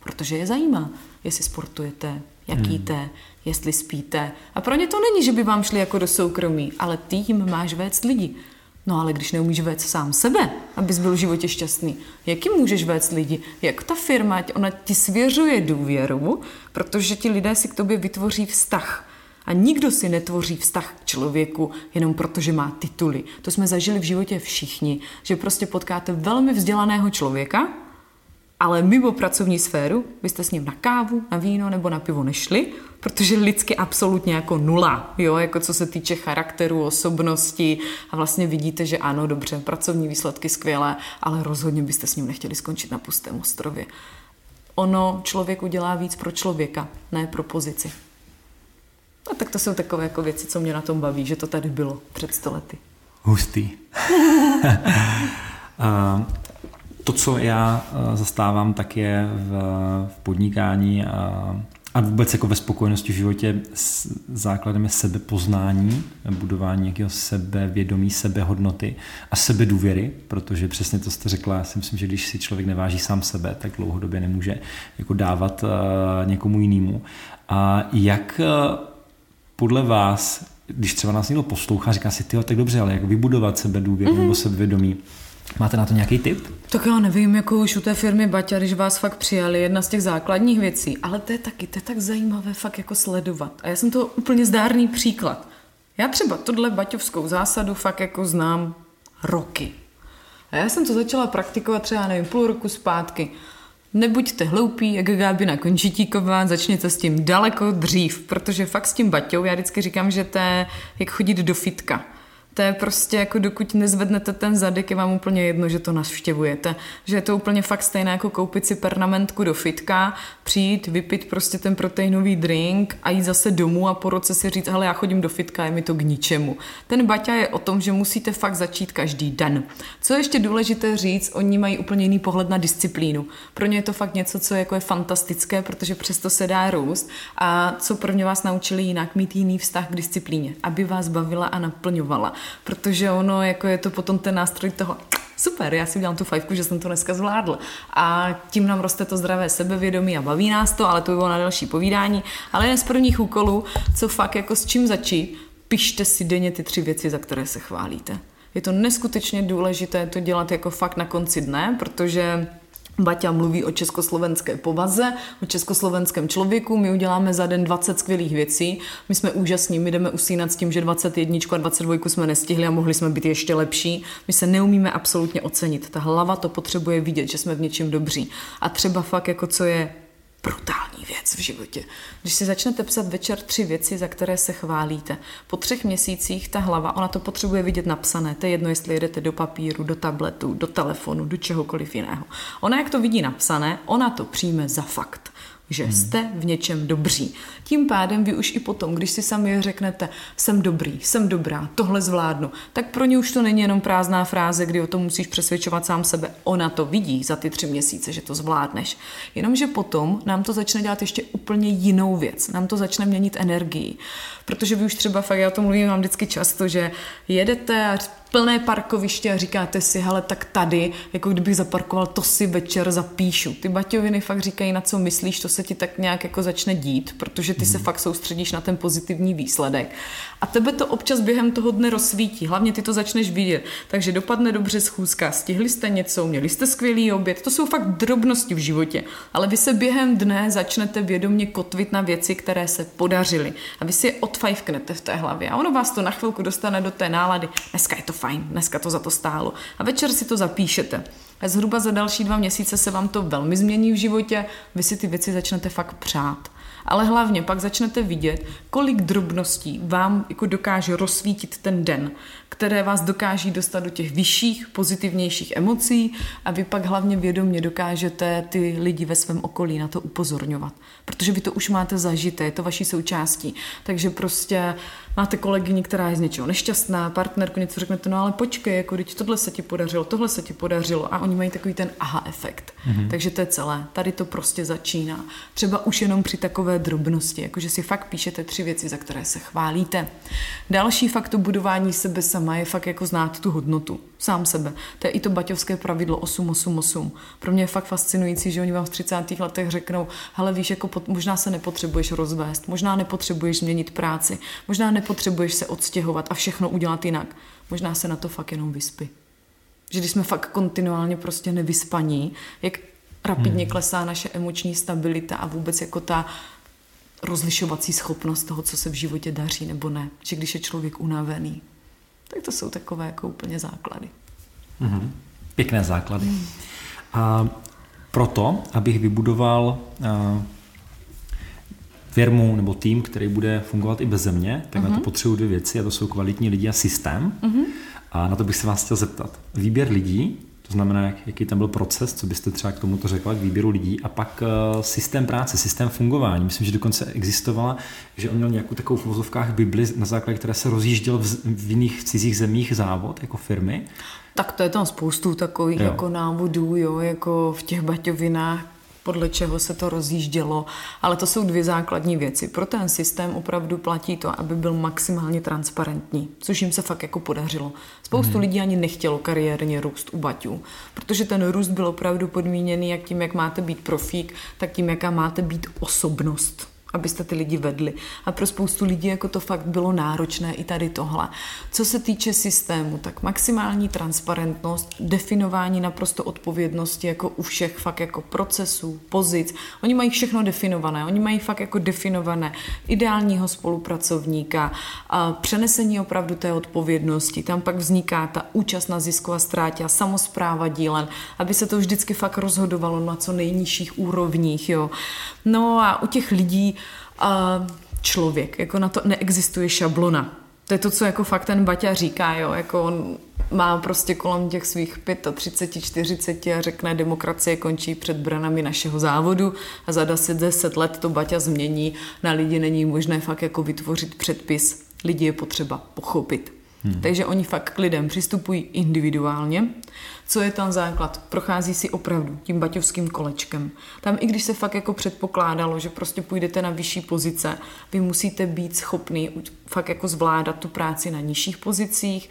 Protože je zajímá, jestli sportujete, jak hmm. Jestli spíte. A pro ně to není, že by vám šli jako do soukromí, ale ty jim máš vést lidi. No ale když neumíš vést sám sebe, abys byl v životě šťastný, jak jim můžeš vést lidi? Jak ta firma, ona ti svěřuje důvěru, protože ti lidé si k tobě vytvoří vztah. A nikdo si netvoří vztah k člověku jenom proto, že má tituly. To jsme zažili v životě všichni, že prostě potkáte velmi vzdělaného člověka, ale mimo pracovní sféru byste s ním na kávu, na víno nebo na pivo nešli, protože lidsky absolutně jako nula, jo, jako co se týče charakteru, osobnosti a vlastně vidíte, že ano, dobře, pracovní výsledky skvělé, ale rozhodně byste s ním nechtěli skončit na pustém ostrově. Ono člověk udělá víc pro člověka, ne pro pozici. A tak to jsou takové jako věci, co mě na tom baví, že to tady bylo před stolety. Hustý. to, co já eh, zastávám, tak je v, v podnikání a, a vůbec jako ve spokojenosti v životě s základem je sebepoznání, budování nějakého sebevědomí, sebehodnoty a sebedůvěry, protože přesně to jste řekla, já si myslím, že když si člověk neváží sám sebe, tak dlouhodobě nemůže jako dávat uh, někomu jinému. A jak uh, podle vás, když třeba nás někdo poslouchá, říká si, ty tak dobře, ale jak vybudovat sebedůvěru mm-hmm. nebo sebevědomí, Máte na to nějaký tip? Tak já nevím, jako už u té firmy Baťa, když vás fakt přijali, jedna z těch základních věcí, ale to je taky, to je tak zajímavé fakt jako sledovat. A já jsem to úplně zdárný příklad. Já třeba tohle baťovskou zásadu fakt jako znám roky. A já jsem to začala praktikovat třeba, nevím, půl roku zpátky. Nebuďte hloupí, jak Gábina Končitíková, začněte s tím daleko dřív, protože fakt s tím baťou, já vždycky říkám, že to je jak chodit do fitka to je prostě jako dokud nezvednete ten zadek, je vám úplně jedno, že to navštěvujete. Že je to úplně fakt stejné jako koupit si pernamentku do fitka, přijít, vypít prostě ten proteinový drink a jít zase domů a po roce si říct, hele, já chodím do fitka, je mi to k ničemu. Ten baťa je o tom, že musíte fakt začít každý den. Co je ještě důležité říct, oni mají úplně jiný pohled na disciplínu. Pro ně je to fakt něco, co je, jako je fantastické, protože přesto se dá růst a co prvně vás naučili jinak, mít jiný vztah k disciplíně, aby vás bavila a naplňovala protože ono jako je to potom ten nástroj toho super, já si udělám tu fajfku, že jsem to dneska zvládl. A tím nám roste to zdravé sebevědomí a baví nás to, ale to by bylo na další povídání. Ale jeden z prvních úkolů, co fakt jako s čím začít, pište si denně ty tři věci, za které se chválíte. Je to neskutečně důležité to dělat jako fakt na konci dne, protože Baťa mluví o československé povaze, o československém člověku, my uděláme za den 20 skvělých věcí, my jsme úžasní, my jdeme usínat s tím, že 21 a 22 jsme nestihli a mohli jsme být ještě lepší. My se neumíme absolutně ocenit. Ta hlava to potřebuje vidět, že jsme v něčem dobří. A třeba fakt jako co je brutální věc v životě. Když si začnete psat večer tři věci, za které se chválíte, po třech měsících ta hlava, ona to potřebuje vidět napsané. To je jedno, jestli jedete do papíru, do tabletu, do telefonu, do čehokoliv jiného. Ona, jak to vidí napsané, ona to přijme za fakt že hmm. jste v něčem dobří. Tím pádem vy už i potom, když si sami řeknete, jsem dobrý, jsem dobrá, tohle zvládnu, tak pro ně už to není jenom prázdná fráze, kdy o tom musíš přesvědčovat sám sebe. Ona to vidí za ty tři měsíce, že to zvládneš. Jenomže potom nám to začne dělat ještě úplně jinou věc. Nám to začne měnit energii. Protože vy už třeba, fakt já o tom mluvím vám vždycky často, že jedete a plné parkoviště a říkáte si, hele, tak tady, jako kdybych zaparkoval, to si večer zapíšu. Ty baťoviny fakt říkají, na co myslíš, to se ti tak nějak jako začne dít, protože ty mm. se mhm. fakt soustředíš na ten pozitivní výsledek. A tebe to občas během toho dne rozsvítí, hlavně ty to začneš vidět. Takže dopadne dobře schůzka, stihli jste něco, měli jste skvělý oběd, to jsou fakt drobnosti v životě, ale vy se během dne začnete vědomě kotvit na věci, které se podařily. A vy si je odfajfknete v té hlavě a ono vás to na chvilku dostane do té nálady. Dneska je to fajn, dneska to za to stálo. A večer si to zapíšete. A zhruba za další dva měsíce se vám to velmi změní v životě, vy si ty věci začnete fakt přát. Ale hlavně pak začnete vidět, kolik drobností vám jako dokáže rozsvítit ten den, které vás dokáží dostat do těch vyšších, pozitivnějších emocí a vy pak hlavně vědomě dokážete ty lidi ve svém okolí na to upozorňovat. Protože vy to už máte zažité, je to vaší součástí. Takže prostě máte kolegyni, která je z něčeho nešťastná, partnerku něco řeknete, no ale počkej, jako teď tohle se ti podařilo, tohle se ti podařilo a oni mají takový ten aha efekt. Mm-hmm. Takže to je celé. Tady to prostě začíná. Třeba už jenom při takové drobnosti, jakože si fakt píšete tři věci, za které se chválíte. Další fakt to budování sebe sama je fakt jako znát tu hodnotu, sám sebe. To je i to baťovské pravidlo 888. Pro mě je fakt fascinující, že oni vám v 30. letech řeknou, hele víš, jako pot, možná se nepotřebuješ rozvést, možná nepotřebuješ změnit práci, možná nepotřebuješ se odstěhovat a všechno udělat jinak. Možná se na to fakt jenom vyspí. Že když jsme fakt kontinuálně prostě nevyspaní, jak rapidně hmm. klesá naše emoční stabilita a vůbec jako ta rozlišovací schopnost toho, co se v životě daří nebo ne. Že když je člověk unavený, tak to jsou takové jako úplně základy. Mm-hmm. Pěkné základy. Mm. A proto, abych vybudoval uh, firmu nebo tým, který bude fungovat i bez země, tak mm-hmm. na to mhm. potřebuji dvě věci a to jsou kvalitní lidi a systém. Mm-hmm. A na to bych se vás chtěl zeptat. Výběr lidí to znamená, jak, jaký tam byl proces, co byste třeba k tomuto řekla, k výběru lidí a pak uh, systém práce, systém fungování. Myslím, že dokonce existovala, že on měl nějakou takovou v vozovkách Bibli, na základě které se rozjížděl v, v jiných v cizích zemích závod jako firmy. Tak to je tam spoustu takových jo. jako návodů, jo, jako v těch baťovinách, podle čeho se to rozjíždělo, ale to jsou dvě základní věci. Pro ten systém opravdu platí to, aby byl maximálně transparentní, což jim se fakt jako podařilo. Spoustu hmm. lidí ani nechtělo kariérně růst u baťů, protože ten růst byl opravdu podmíněný jak tím, jak máte být profík, tak tím, jaká máte být osobnost abyste ty lidi vedli. A pro spoustu lidí jako to fakt bylo náročné i tady tohle. Co se týče systému, tak maximální transparentnost, definování naprosto odpovědnosti jako u všech fakt jako procesů, pozic. Oni mají všechno definované, oni mají fakt jako definované ideálního spolupracovníka, a přenesení opravdu té odpovědnosti. Tam pak vzniká ta účast na zisku a ztrátě a samozpráva dílen, aby se to vždycky fakt rozhodovalo na co nejnižších úrovních. Jo. No a u těch lidí a člověk, jako na to neexistuje šablona. To je to, co jako fakt ten Baťa říká, jo, jako on má prostě kolem těch svých 35, 40 a řekne, demokracie končí před branami našeho závodu a za 10, 10 let to Baťa změní, na lidi není možné fakt jako vytvořit předpis, lidi je potřeba pochopit. Hmm. Takže oni fakt k lidem přistupují individuálně. Co je tam základ? Prochází si opravdu tím baťovským kolečkem. Tam i když se fakt jako předpokládalo, že prostě půjdete na vyšší pozice, vy musíte být schopný fakt jako zvládat tu práci na nižších pozicích,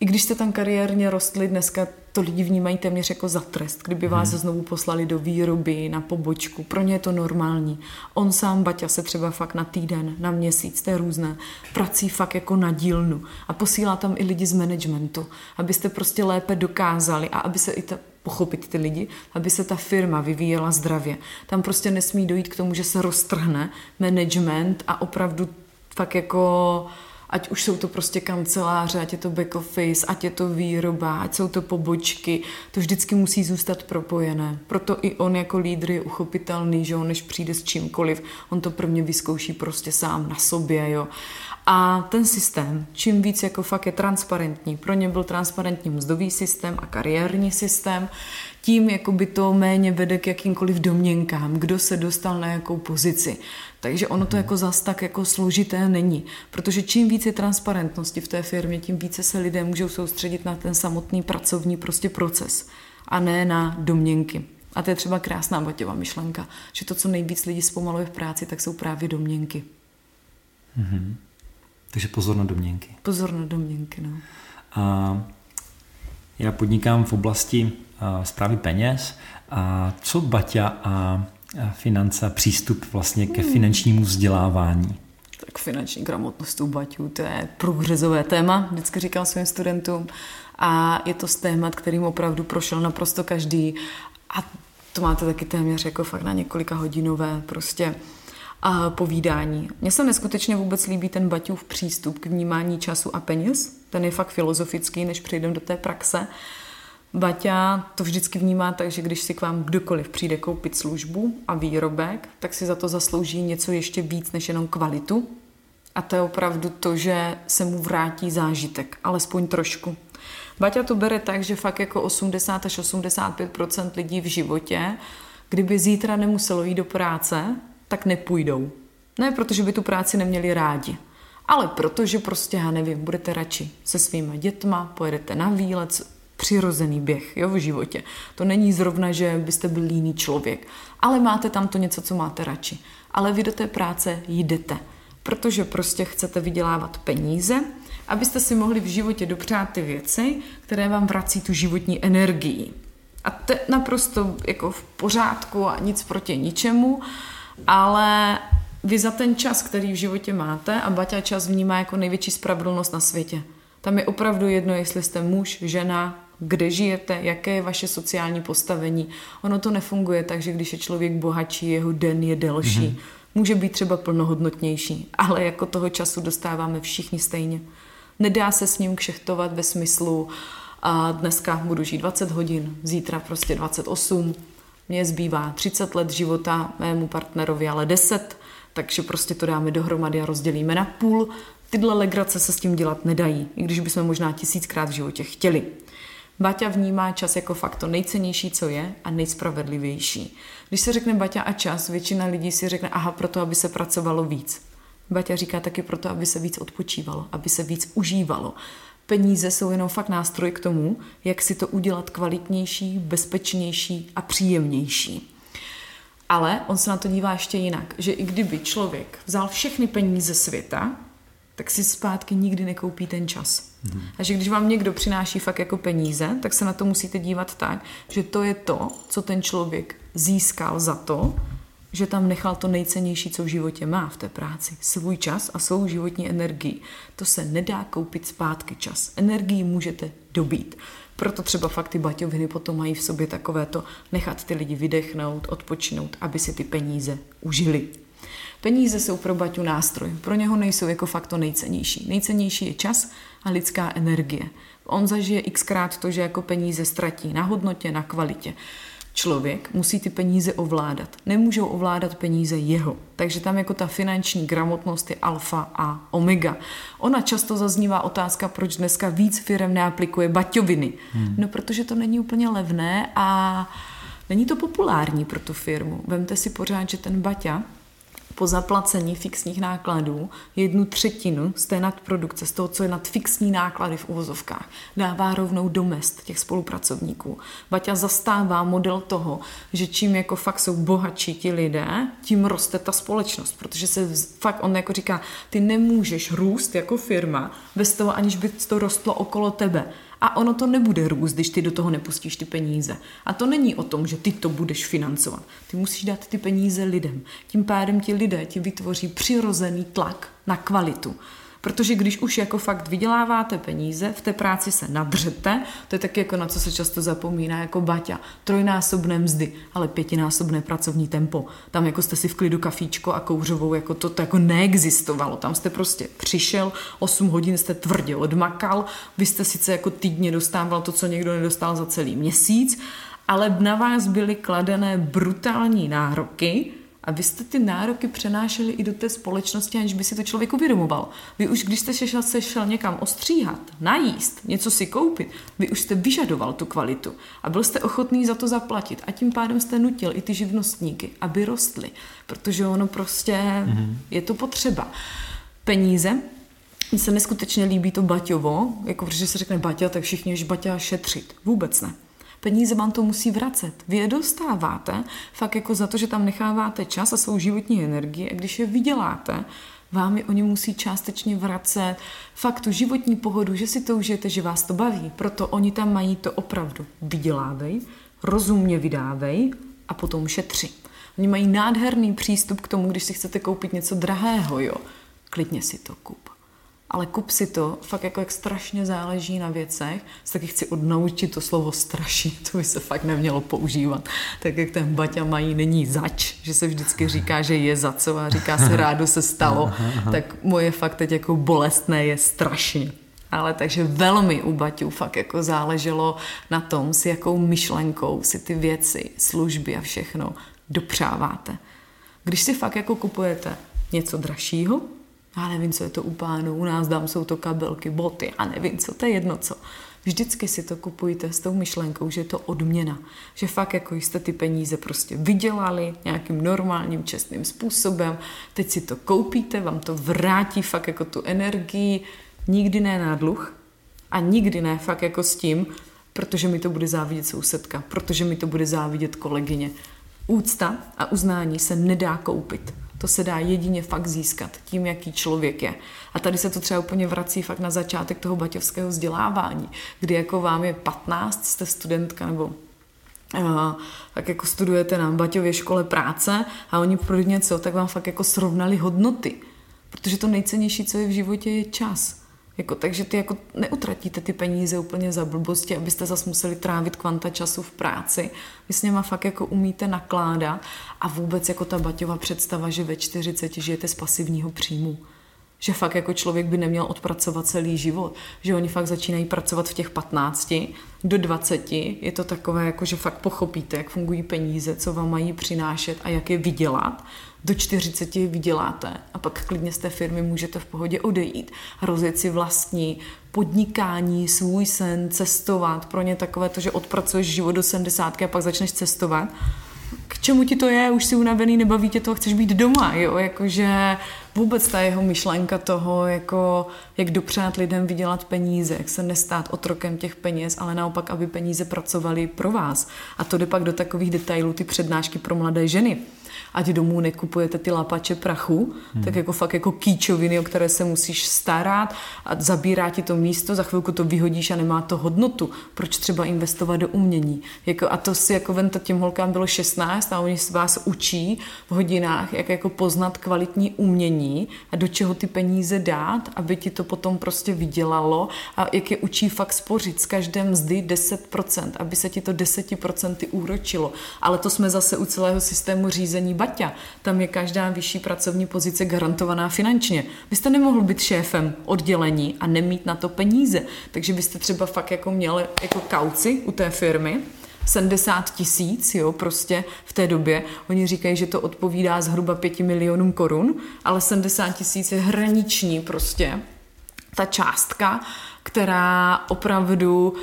i když jste tam kariérně rostli, dneska to lidi vnímají téměř jako za trest, kdyby vás hmm. znovu poslali do výroby, na pobočku. Pro ně je to normální. On sám, Baťa, se třeba fakt na týden, na měsíc, to je různé, prací fakt jako na dílnu a posílá tam i lidi z managementu, abyste prostě lépe dokázali a aby se i ta, pochopit ty lidi, aby se ta firma vyvíjela zdravě. Tam prostě nesmí dojít k tomu, že se roztrhne management a opravdu fakt jako ať už jsou to prostě kanceláře, ať je to back office, ať je to výroba, ať jsou to pobočky, to vždycky musí zůstat propojené. Proto i on jako lídr je uchopitelný, že on než přijde s čímkoliv, on to prvně vyzkouší prostě sám na sobě, jo. A ten systém, čím víc jako fakt je transparentní, pro ně byl transparentní mzdový systém a kariérní systém, tím jako by to méně vede k jakýmkoliv domněnkám, kdo se dostal na jakou pozici. Takže ono to jako zas tak jako složité není, protože čím více transparentnosti v té firmě, tím více se lidé můžou soustředit na ten samotný pracovní prostě proces a ne na domněnky. A to je třeba krásná Baťová myšlenka, že to, co nejvíc lidí zpomaluje v práci, tak jsou právě domněnky. Mm-hmm. Takže pozor na domněnky. Pozor na domněnky, no. A já podnikám v oblasti zprávy peněz. A co Baťa a finance přístup vlastně ke hmm. finančnímu vzdělávání? Tak finanční gramotnost u Baťů, to je průřezové téma, vždycky říkám svým studentům. A je to z témat, kterým opravdu prošel naprosto každý. A to máte taky téměř jako fakt na několika hodinové prostě a povídání. Mně se neskutečně vůbec líbí ten Baťův přístup k vnímání času a peněz. Ten je fakt filozofický, než přejdeme do té praxe. Baťa to vždycky vnímá tak, že když si k vám kdokoliv přijde koupit službu a výrobek, tak si za to zaslouží něco ještě víc než jenom kvalitu. A to je opravdu to, že se mu vrátí zážitek, alespoň trošku. Baťa to bere tak, že fakt jako 80 až 85 lidí v životě, kdyby zítra nemuselo jít do práce, tak nepůjdou. Ne protože by tu práci neměli rádi, ale protože prostě, já nevím, budete radši se svými dětma, pojedete na výlet, přirozený běh jo, v životě. To není zrovna, že byste byl líný člověk, ale máte tam to něco, co máte radši. Ale vy do té práce jdete, protože prostě chcete vydělávat peníze, abyste si mohli v životě dopřát ty věci, které vám vrací tu životní energii. A to je naprosto jako v pořádku a nic proti ničemu, ale vy za ten čas, který v životě máte, a Baťa čas vnímá jako největší spravedlnost na světě. Tam je opravdu jedno, jestli jste muž, žena, kde žijete, jaké je vaše sociální postavení. Ono to nefunguje tak, že když je člověk bohatší, jeho den je delší. Mm-hmm. Může být třeba plnohodnotnější, ale jako toho času dostáváme všichni stejně. Nedá se s ním kšechtovat ve smyslu a dneska budu žít 20 hodin, zítra prostě 28, mně zbývá 30 let života, mému partnerovi ale 10, takže prostě to dáme dohromady a rozdělíme na půl. Tyhle legrace se s tím dělat nedají, i když bychom možná tisíckrát v životě chtěli. Baťa vnímá čas jako fakt to nejcennější, co je a nejspravedlivější. Když se řekne Baťa a čas, většina lidí si řekne, aha, proto, aby se pracovalo víc. Baťa říká taky proto, aby se víc odpočívalo, aby se víc užívalo. Peníze jsou jenom fakt nástroj k tomu, jak si to udělat kvalitnější, bezpečnější a příjemnější. Ale on se na to dívá ještě jinak, že i kdyby člověk vzal všechny peníze světa, tak si zpátky nikdy nekoupí ten čas. Mm. A že když vám někdo přináší fakt jako peníze, tak se na to musíte dívat tak, že to je to, co ten člověk získal za to, že tam nechal to nejcennější, co v životě má v té práci. Svůj čas a svou životní energii. To se nedá koupit zpátky čas. Energii můžete dobít. Proto třeba fakt ty baťoviny potom mají v sobě takové to nechat ty lidi vydechnout, odpočinout, aby si ty peníze užili. Peníze jsou pro Baťu nástroj, pro něho nejsou jako fakt to nejcennější. Nejcennější je čas a lidská energie. On zažije xkrát to, že jako peníze ztratí na hodnotě, na kvalitě. Člověk musí ty peníze ovládat. Nemůžou ovládat peníze jeho. Takže tam jako ta finanční gramotnost je alfa a omega. Ona často zaznívá otázka, proč dneska víc firm neaplikuje baťoviny. Hmm. No protože to není úplně levné a není to populární pro tu firmu. Vemte si pořád, že ten baťa po zaplacení fixních nákladů jednu třetinu z té nadprodukce, z toho, co je nad fixní náklady v uvozovkách, dává rovnou do mest těch spolupracovníků. Baťa zastává model toho, že čím jako fakt jsou bohatší ti lidé, tím roste ta společnost, protože se fakt, on jako říká, ty nemůžeš růst jako firma bez toho, aniž by to rostlo okolo tebe. A ono to nebude růst, když ty do toho nepustíš ty peníze. A to není o tom, že ty to budeš financovat. Ty musíš dát ty peníze lidem. Tím pádem ti lidé ti vytvoří přirozený tlak na kvalitu. Protože když už jako fakt vyděláváte peníze, v té práci se nadřete, to je taky jako na co se často zapomíná, jako Baťa, trojnásobné mzdy, ale pětinásobné pracovní tempo. Tam jako jste si v klidu kafíčko a kouřovou, jako to, to jako neexistovalo. Tam jste prostě přišel, 8 hodin jste tvrdě odmakal, vy jste sice jako týdně dostával to, co někdo nedostal za celý měsíc, ale na vás byly kladené brutální nároky, a vy jste ty nároky přenášeli i do té společnosti, aniž by si to člověk uvědomoval. Vy už, když jste šel, se šel někam ostříhat, najíst, něco si koupit, vy už jste vyžadoval tu kvalitu a byl jste ochotný za to zaplatit a tím pádem jste nutil i ty živnostníky, aby rostly, protože ono prostě mm-hmm. je to potřeba. Peníze, mně se neskutečně líbí to Baťovo, jako protože se řekne Baťa, tak všichni už Baťa šetřit. Vůbec ne peníze vám to musí vracet. Vy je dostáváte fakt jako za to, že tam necháváte čas a svou životní energii a když je vyděláte, vám je oni musí částečně vracet fakt tu životní pohodu, že si to užijete, že vás to baví. Proto oni tam mají to opravdu vydělávej, rozumně vydávej a potom šetři. Oni mají nádherný přístup k tomu, když si chcete koupit něco drahého, jo. Klidně si to kup ale kup si to, fakt jako jak strašně záleží na věcech, se taky chci odnaučit to slovo straší, to by se fakt nemělo používat. Tak jak ten Baťa mají, není zač, že se vždycky říká, že je za co a říká se rádo se stalo, tak moje fakt teď jako bolestné je strašně. Ale takže velmi u Baťů fakt jako záleželo na tom, s jakou myšlenkou si ty věci, služby a všechno dopřáváte. Když si fakt jako kupujete něco dražšího, já nevím, co je to u pánů, u nás dám jsou to kabelky, boty a nevím, co to je jedno co. Vždycky si to kupujte s tou myšlenkou, že je to odměna. Že fakt jako jste ty peníze prostě vydělali nějakým normálním, čestným způsobem. Teď si to koupíte, vám to vrátí fakt jako tu energii. Nikdy ne na dluh a nikdy ne fakt jako s tím, protože mi to bude závidět sousedka, protože mi to bude závidět kolegyně. Úcta a uznání se nedá koupit to se dá jedině fakt získat tím, jaký člověk je. A tady se to třeba úplně vrací fakt na začátek toho baťovského vzdělávání, kdy jako vám je 15, jste studentka nebo Uh, tak jako studujete na Baťově škole práce a oni pro něco, tak vám fakt jako srovnali hodnoty. Protože to nejcennější, co je v životě, je čas. Jako, takže ty jako neutratíte ty peníze úplně za blbosti, abyste zase museli trávit kvanta času v práci. Vy s něma fakt jako umíte nakládat a vůbec jako ta Baťova představa, že ve 40 žijete z pasivního příjmu. Že fakt jako člověk by neměl odpracovat celý život. Že oni fakt začínají pracovat v těch 15 do 20. Je to takové, jako že fakt pochopíte, jak fungují peníze, co vám mají přinášet a jak je vydělat do 40 vyděláte a pak klidně z té firmy můžete v pohodě odejít rozjet si vlastní podnikání, svůj sen, cestovat. Pro ně takové to, že odpracuješ život do 70 a pak začneš cestovat. K čemu ti to je? Už si unavený, nebaví tě to a chceš být doma, jo? Jakože vůbec ta jeho myšlenka toho, jako jak dopřát lidem vydělat peníze, jak se nestát otrokem těch peněz, ale naopak, aby peníze pracovaly pro vás. A to jde pak do takových detailů, ty přednášky pro mladé ženy ať domů nekupujete ty lapače prachu, hmm. tak jako fakt jako kýčoviny, o které se musíš starat a zabírá ti to místo, za chvilku to vyhodíš a nemá to hodnotu. Proč třeba investovat do umění? Jako, a to si jako venta těm holkám bylo 16 a oni vás učí v hodinách, jak jako poznat kvalitní umění a do čeho ty peníze dát, aby ti to potom prostě vydělalo a jak je učí fakt spořit z každé mzdy 10%, aby se ti to 10% úročilo. Ale to jsme zase u celého systému řízení Baťa. Tam je každá vyšší pracovní pozice garantovaná finančně. Vy jste nemohl být šéfem oddělení a nemít na to peníze. Takže byste třeba fakt jako měli jako kauci u té firmy, 70 tisíc, jo, prostě v té době. Oni říkají, že to odpovídá zhruba 5 milionům korun, ale 70 tisíc je hraniční prostě ta částka, která opravdu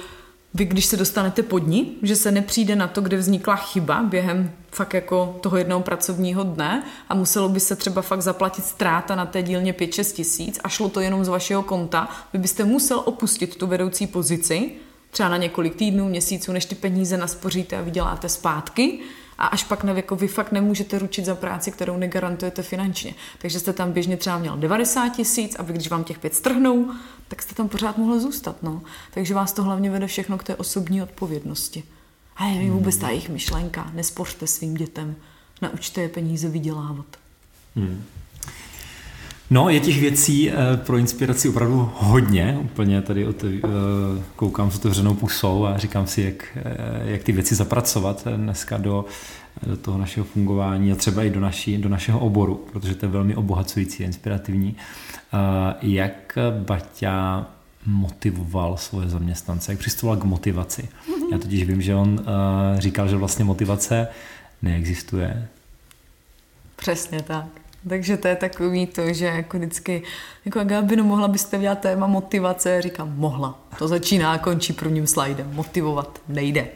vy, když se dostanete pod ní, že se nepřijde na to, kde vznikla chyba během fakt jako toho jednoho pracovního dne a muselo by se třeba fakt zaplatit ztráta na té dílně 5-6 tisíc a šlo to jenom z vašeho konta, vy byste musel opustit tu vedoucí pozici, třeba na několik týdnů, měsíců, než ty peníze naspoříte a vyděláte zpátky a až pak ne, jako vy fakt nemůžete ručit za práci, kterou negarantujete finančně. Takže jste tam běžně třeba měl 90 tisíc a vy, když vám těch pět strhnou, tak jste tam pořád mohl zůstat. No. Takže vás to hlavně vede všechno k té osobní odpovědnosti. A je vůbec ta jejich myšlenka. Nespořte svým dětem. Naučte je peníze vydělávat. Hmm. No, je těch věcí eh, pro inspiraci opravdu hodně. Úplně tady od, eh, koukám s otevřenou pusou a říkám si, jak, eh, jak ty věci zapracovat dneska do, do toho našeho fungování a třeba i do, naší, do našeho oboru, protože to je velmi obohacující a inspirativní. Jak Baťa motivoval svoje zaměstnance, jak přistupoval k motivaci. Já totiž vím, že on říkal, že vlastně motivace neexistuje. Přesně tak. Takže to je takový to, že jako vždycky, jako Gabino, mohla byste dělat téma motivace? Říkám, mohla. To začíná a končí prvním slajdem. Motivovat nejde.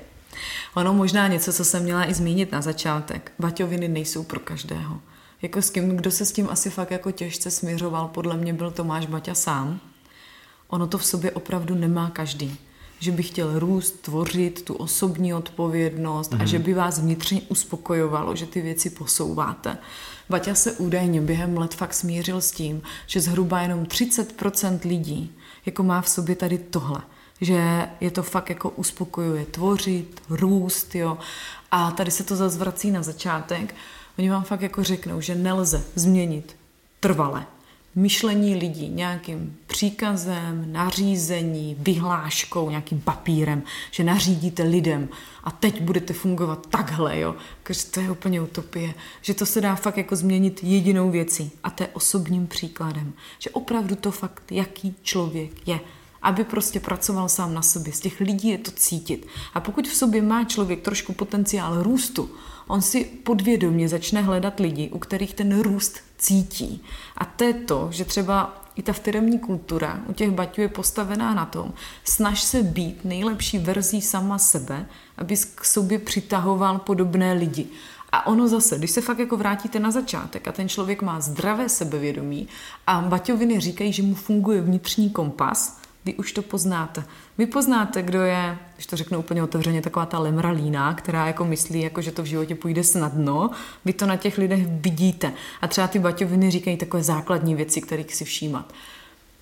Ono možná něco, co jsem měla i zmínit na začátek. Baťoviny nejsou pro každého. Jako s kým, kdo se s tím asi fakt jako těžce směřoval, podle mě byl Tomáš Baťa sám. Ono to v sobě opravdu nemá každý že by chtěl růst, tvořit tu osobní odpovědnost mm-hmm. a že mhm. by vás vnitřně uspokojovalo, že ty věci posouváte. Vaťa se údajně během let fakt smířil s tím, že zhruba jenom 30% lidí jako má v sobě tady tohle že je to fakt jako uspokojuje tvořit, růst, jo. A tady se to zase vrací na začátek. Oni vám fakt jako řeknou, že nelze změnit trvale myšlení lidí nějakým příkazem, nařízení, vyhláškou, nějakým papírem, že nařídíte lidem a teď budete fungovat takhle, jo. Protože to je úplně utopie. Že to se dá fakt jako změnit jedinou věcí a to je osobním příkladem. Že opravdu to fakt, jaký člověk je aby prostě pracoval sám na sobě. Z těch lidí je to cítit. A pokud v sobě má člověk trošku potenciál růstu, on si podvědomě začne hledat lidi, u kterých ten růst cítí. A to je to, že třeba i ta firmní kultura u těch baťů je postavená na tom, snaž se být nejlepší verzí sama sebe, aby k sobě přitahoval podobné lidi. A ono zase, když se fakt jako vrátíte na začátek a ten člověk má zdravé sebevědomí a baťoviny říkají, že mu funguje vnitřní kompas, vy už to poznáte. Vy poznáte, kdo je, když to řeknu úplně otevřeně, taková ta lemralína, která jako myslí, jako, že to v životě půjde snadno. Vy to na těch lidech vidíte. A třeba ty baťoviny říkají takové základní věci, kterých si všímat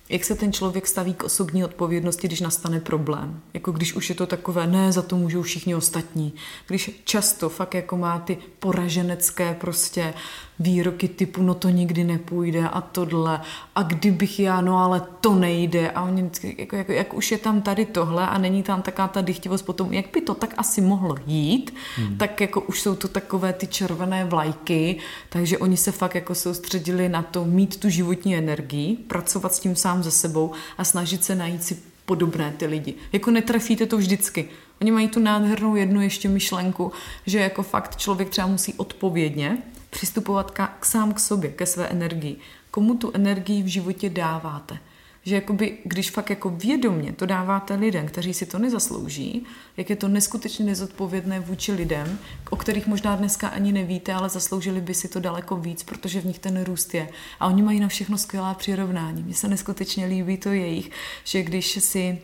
jak se ten člověk staví k osobní odpovědnosti, když nastane problém. Jako když už je to takové, ne, za to můžou všichni ostatní. Když často fakt jako má ty poraženecké prostě výroky typu, no to nikdy nepůjde a tohle a kdybych já, no ale to nejde a oni jako, jako, jak už je tam tady tohle a není tam taká ta dychtivost potom, jak by to tak asi mohlo jít, hmm. tak jako už jsou to takové ty červené vlajky, takže oni se fakt jako soustředili na to mít tu životní energii, pracovat s tím sám ze sebou a snažit se najít si podobné ty lidi. Jako netrefíte to vždycky. Oni mají tu nádhernou jednu ještě myšlenku, že jako fakt člověk třeba musí odpovědně přistupovat k, k sám k sobě, ke své energii. Komu tu energii v životě dáváte? Že jakoby, když fakt jako vědomně to dáváte lidem, kteří si to nezaslouží, jak je to neskutečně nezodpovědné vůči lidem, o kterých možná dneska ani nevíte, ale zasloužili by si to daleko víc, protože v nich ten růst je. A oni mají na všechno skvělá přirovnání. Mně se neskutečně líbí to jejich, že když si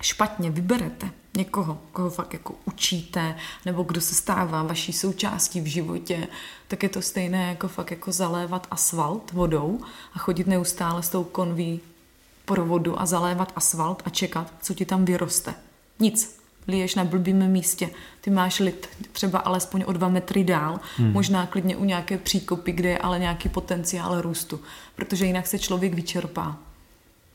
špatně vyberete někoho, koho fakt jako učíte, nebo kdo se stává vaší součástí v životě, tak je to stejné jako fakt jako zalévat asfalt vodou a chodit neustále s tou konví provodu a zalévat asfalt a čekat, co ti tam vyroste. Nic. Liješ na blbým místě. Ty máš lid třeba alespoň o dva metry dál, hmm. možná klidně u nějaké příkopy, kde je ale nějaký potenciál růstu, protože jinak se člověk vyčerpá.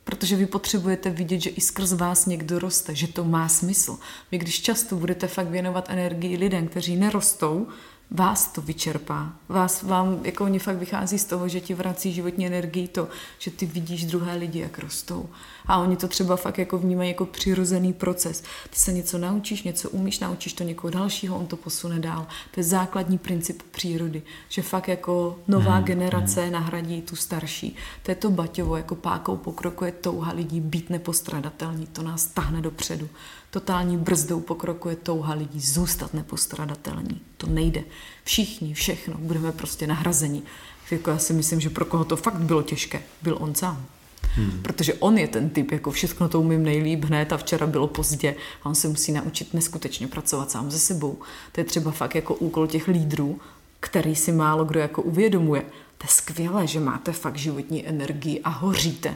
Protože vy potřebujete vidět, že i skrz vás někdo roste, že to má smysl. Vy když často budete fakt věnovat energii lidem, kteří nerostou, vás to vyčerpá. Vás, vám, jako oni fakt vychází z toho, že ti vrací životní energii to, že ty vidíš druhé lidi, jak rostou. A oni to třeba fakt jako vnímají jako přirozený proces. Ty se něco naučíš, něco umíš, naučíš to někoho dalšího, on to posune dál. To je základní princip přírody, že fakt jako nová hmm, generace hmm. nahradí tu starší. To je to Baťovo, jako pákou pokroku je touha lidí být nepostradatelní, to nás tahne dopředu. Totální brzdou pokroku je touha lidí zůstat nepostradatelní. To nejde. Všichni, všechno, budeme prostě nahrazeni. Jako já si myslím, že pro koho to fakt bylo těžké, byl on sám. Hmm. Protože on je ten typ, jako všechno to umím nejlíp hned a včera bylo pozdě a on se musí naučit neskutečně pracovat sám se sebou. To je třeba fakt jako úkol těch lídrů, který si málo kdo jako uvědomuje. To je skvělé, že máte fakt životní energii a hoříte.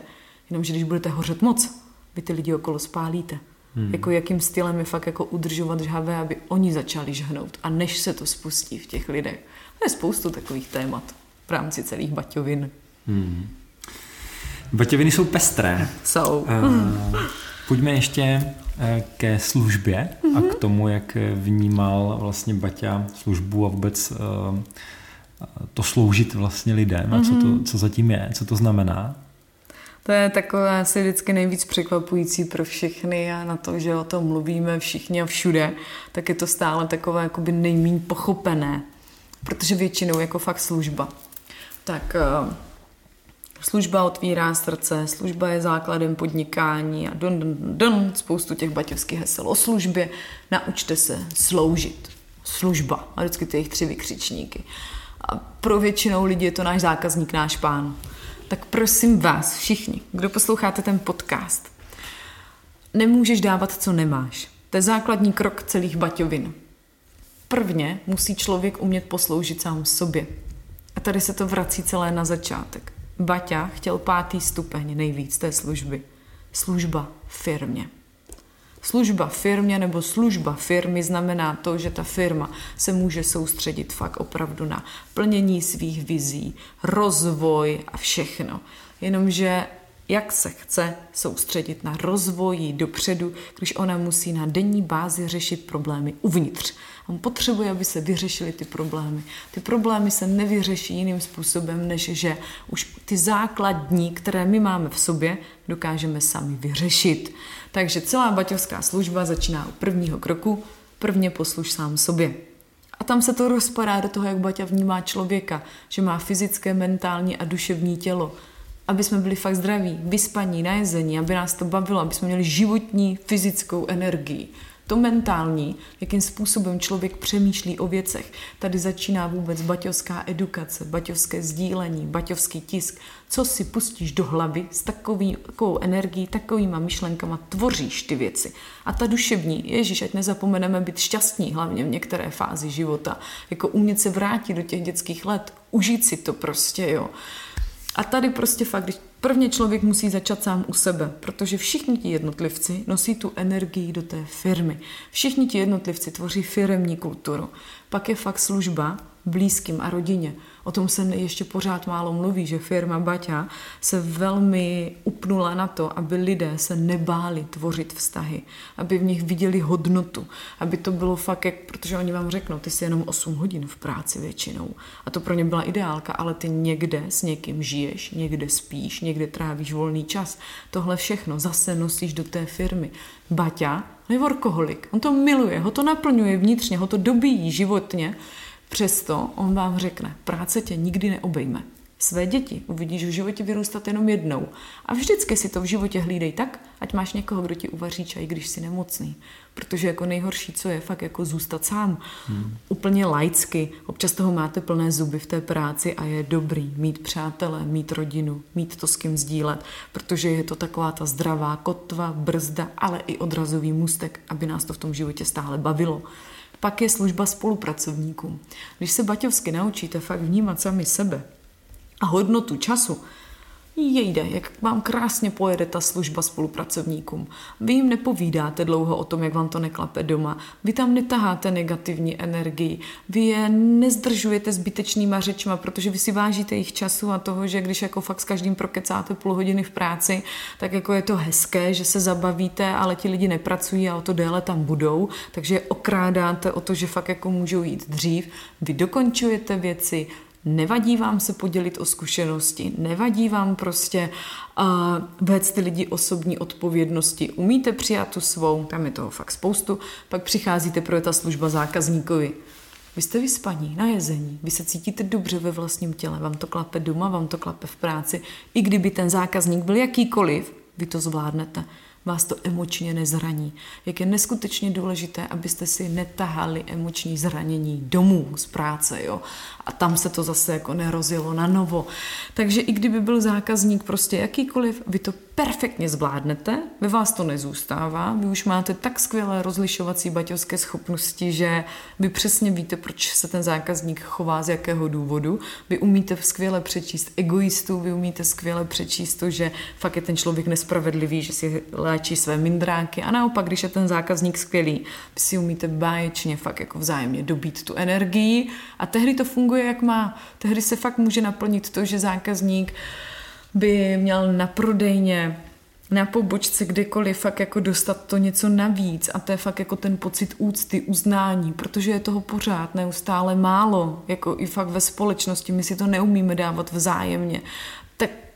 Jenomže když budete hořet moc, vy ty lidi okolo spálíte. Hmm. Jako jakým stylem je fakt jako udržovat žhavé, aby oni začali žhnout a než se to spustí v těch lidech. To je spoustu takových témat v rámci celých baťovin. Hmm. Baťoviny jsou pestré. Jsou. Uh, pojďme ještě eh, ke službě mm-hmm. a k mhm. tomu, jak vnímal vlastně Baťa službu a vůbec uh, to sloužit vlastně lidem mm-hmm. a co, to, mhm. co zatím je, co to znamená. To je takové asi vždycky nejvíc překvapující pro všechny a na to, že o tom mluvíme všichni a všude, tak je to stále takové jakoby nejméně pochopené, protože většinou jako fakt služba. Tak uh, Služba otvírá srdce, služba je základem podnikání a don, don, don, spoustu těch baťovských hesel o službě. Naučte se sloužit. Služba. A vždycky ty jejich tři vykřičníky. A pro většinou lidí je to náš zákazník, náš pán. Tak prosím vás, všichni, kdo posloucháte ten podcast, nemůžeš dávat, co nemáš. To je základní krok celých baťovin. Prvně musí člověk umět posloužit sám sobě. A tady se to vrací celé na začátek. Baťa chtěl pátý stupeň nejvíc té služby. Služba firmě. Služba firmě nebo služba firmy znamená to, že ta firma se může soustředit fakt opravdu na plnění svých vizí, rozvoj a všechno. Jenomže jak se chce soustředit na rozvoji dopředu, když ona musí na denní bázi řešit problémy uvnitř. On potřebuje, aby se vyřešily ty problémy. Ty problémy se nevyřeší jiným způsobem, než že už ty základní, které my máme v sobě, dokážeme sami vyřešit. Takže celá baťovská služba začíná u prvního kroku, prvně posluš sám sobě. A tam se to rozpadá do toho, jak Baťa vnímá člověka, že má fyzické, mentální a duševní tělo. Aby jsme byli fakt zdraví, vyspaní, najezení, aby nás to bavilo, aby jsme měli životní, fyzickou energii to mentální, jakým způsobem člověk přemýšlí o věcech. Tady začíná vůbec baťovská edukace, baťovské sdílení, baťovský tisk. Co si pustíš do hlavy s takový, takovou energií, takovýma myšlenkama tvoříš ty věci. A ta duševní, ježíš, ať nezapomeneme být šťastní, hlavně v některé fázi života, jako umět se vrátit do těch dětských let, užít si to prostě, jo. A tady prostě fakt, když prvně člověk musí začat sám u sebe, protože všichni ti jednotlivci nosí tu energii do té firmy. Všichni ti jednotlivci tvoří firemní kulturu. Pak je fakt služba blízkým a rodině. O tom se ještě pořád málo mluví, že firma Baťa se velmi upnula na to, aby lidé se nebáli tvořit vztahy, aby v nich viděli hodnotu, aby to bylo fakt, jak, protože oni vám řeknou, ty jsi jenom 8 hodin v práci většinou. A to pro ně byla ideálka, ale ty někde s někým žiješ, někde spíš, někde trávíš volný čas. Tohle všechno zase nosíš do té firmy. Baťa je workoholik, on to miluje, ho to naplňuje vnitřně, ho to dobíjí životně Přesto on vám řekne, práce tě nikdy neobejme. Své děti uvidíš v životě vyrůstat jenom jednou. A vždycky si to v životě hlídej tak, ať máš někoho, kdo ti uvaří čaj, když jsi nemocný. Protože jako nejhorší, co je, fakt jako zůstat sám. Hmm. Úplně laicky. Občas toho máte plné zuby v té práci a je dobrý mít přátele, mít rodinu, mít to s kým sdílet, protože je to taková ta zdravá kotva, brzda, ale i odrazový můstek, aby nás to v tom životě stále bavilo. Pak je služba spolupracovníkům. Když se baťovsky naučíte fakt vnímat sami sebe a hodnotu času, jejde, jak vám krásně pojede ta služba spolupracovníkům. Vy jim nepovídáte dlouho o tom, jak vám to neklape doma. Vy tam netaháte negativní energii. Vy je nezdržujete zbytečnýma řečma, protože vy si vážíte jejich času a toho, že když jako fakt s každým prokecáte půl hodiny v práci, tak jako je to hezké, že se zabavíte, ale ti lidi nepracují a o to déle tam budou, takže okrádáte o to, že fakt jako můžou jít dřív. Vy dokončujete věci, Nevadí vám se podělit o zkušenosti, nevadí vám prostě uh, vést ty lidi osobní odpovědnosti, umíte přijat tu svou, tam je toho fakt spoustu, pak přicházíte pro ta služba zákazníkovi. Vy jste vyspaní, na jezení, vy se cítíte dobře ve vlastním těle, vám to klape doma, vám to klape v práci. I kdyby ten zákazník byl jakýkoliv, vy to zvládnete vás to emočně nezraní. Jak je neskutečně důležité, abyste si netahali emoční zranění domů z práce, jo. A tam se to zase jako nerozjelo na novo. Takže i kdyby byl zákazník prostě jakýkoliv, vy to perfektně zvládnete, ve vás to nezůstává, vy už máte tak skvělé rozlišovací baťovské schopnosti, že vy přesně víte, proč se ten zákazník chová, z jakého důvodu. Vy umíte skvěle přečíst egoistu, vy umíte skvěle přečíst to, že fakt je ten člověk nespravedlivý, že si léčí své mindráky a naopak, když je ten zákazník skvělý, vy si umíte báječně fakt jako vzájemně dobít tu energii a tehdy to funguje, jak má. Tehdy se fakt může naplnit to, že zákazník by měl na prodejně na pobočce kdekoliv fakt jako dostat to něco navíc. A to je fakt jako ten pocit úcty, uznání, protože je toho pořád neustále málo, jako i fakt ve společnosti, my si to neumíme dávat vzájemně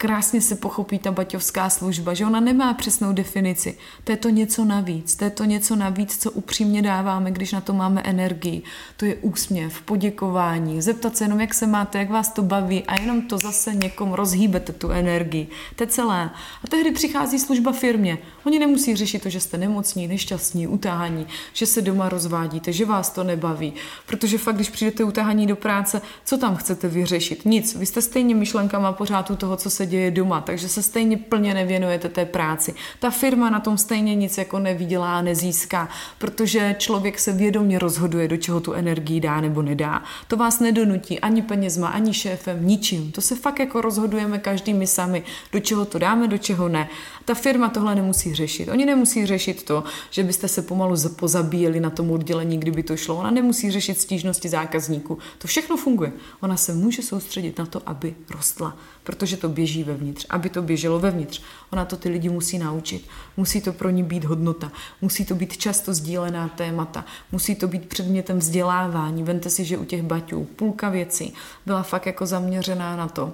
krásně se pochopí ta baťovská služba, že ona nemá přesnou definici. To je to něco navíc, to je to něco navíc, co upřímně dáváme, když na to máme energii. To je úsměv, poděkování, zeptat se jenom, jak se máte, jak vás to baví a jenom to zase někom rozhýbete tu energii. To je celé. A tehdy přichází služba firmě. Oni nemusí řešit to, že jste nemocní, nešťastní, utáhaní, že se doma rozvádíte, že vás to nebaví. Protože fakt, když přijdete utáhaní do práce, co tam chcete vyřešit? Nic. Vy jste stejně myšlenkama pořád u toho, co se děje doma, takže se stejně plně nevěnujete té práci. Ta firma na tom stejně nic jako nevydělá, nezíská, protože člověk se vědomě rozhoduje, do čeho tu energii dá nebo nedá. To vás nedonutí ani penězma, ani šéfem, ničím. To se fakt jako rozhodujeme každý my sami, do čeho to dáme, do čeho ne. Ta firma tohle nemusí řešit. Oni nemusí řešit to, že byste se pomalu pozabíjeli na tom oddělení, kdyby to šlo. Ona nemusí řešit stížnosti zákazníků. To všechno funguje. Ona se může soustředit na to, aby rostla, protože to běží vevnitř, aby to běželo vevnitř. Ona to ty lidi musí naučit. Musí to pro ní být hodnota. Musí to být často sdílená témata. Musí to být předmětem vzdělávání. Vente si, že u těch baťů půlka věcí byla fakt jako zaměřená na to,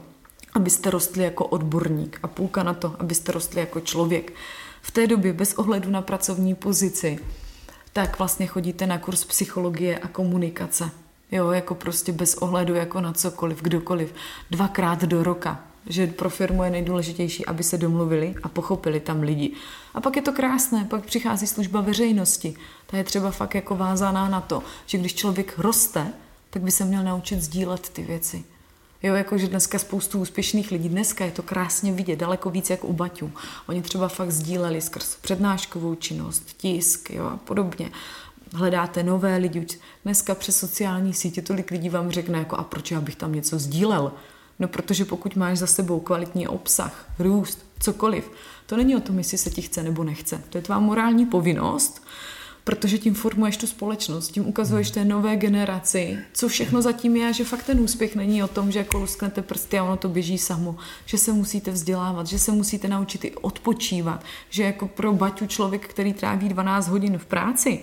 abyste rostli jako odborník a půlka na to, abyste rostli jako člověk. V té době bez ohledu na pracovní pozici, tak vlastně chodíte na kurz psychologie a komunikace. Jo, jako prostě bez ohledu jako na cokoliv, kdokoliv. Dvakrát do roka. Že pro firmu je nejdůležitější, aby se domluvili a pochopili tam lidi. A pak je to krásné, pak přichází služba veřejnosti. Ta je třeba fakt jako vázaná na to, že když člověk roste, tak by se měl naučit sdílet ty věci. Jo, jakože dneska spoustu úspěšných lidí, dneska je to krásně vidět, daleko víc jak u Baťů. Oni třeba fakt sdíleli skrz přednáškovou činnost, tisk jo, a podobně. Hledáte nové lidi. Dneska přes sociální sítě tolik lidí vám řekne, jako a proč já bych tam něco sdílel? No protože pokud máš za sebou kvalitní obsah, růst, cokoliv, to není o tom, jestli se ti chce nebo nechce. To je tvá morální povinnost protože tím formuješ tu společnost, tím ukazuješ té nové generaci, co všechno zatím je, že fakt ten úspěch není o tom, že jako lusknete prsty a ono to běží samo, že se musíte vzdělávat, že se musíte naučit i odpočívat, že jako pro Baťu člověk, který tráví 12 hodin v práci,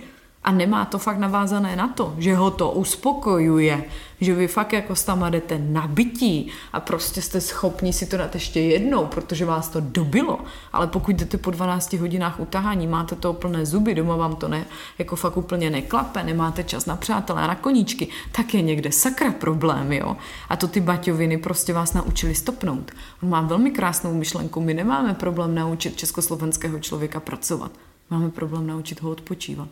a nemá to fakt navázané na to, že ho to uspokojuje, že vy fakt jako tam jdete nabití a prostě jste schopni si to dát ještě jednou, protože vás to dobilo, ale pokud jdete po 12 hodinách utahání, máte to plné zuby, doma vám to ne, jako fakt úplně neklape, nemáte čas na přátelé a na koníčky, tak je někde sakra problém, jo. A to ty baťoviny prostě vás naučili stopnout. On má velmi krásnou myšlenku, my nemáme problém naučit československého člověka pracovat, máme problém naučit ho odpočívat.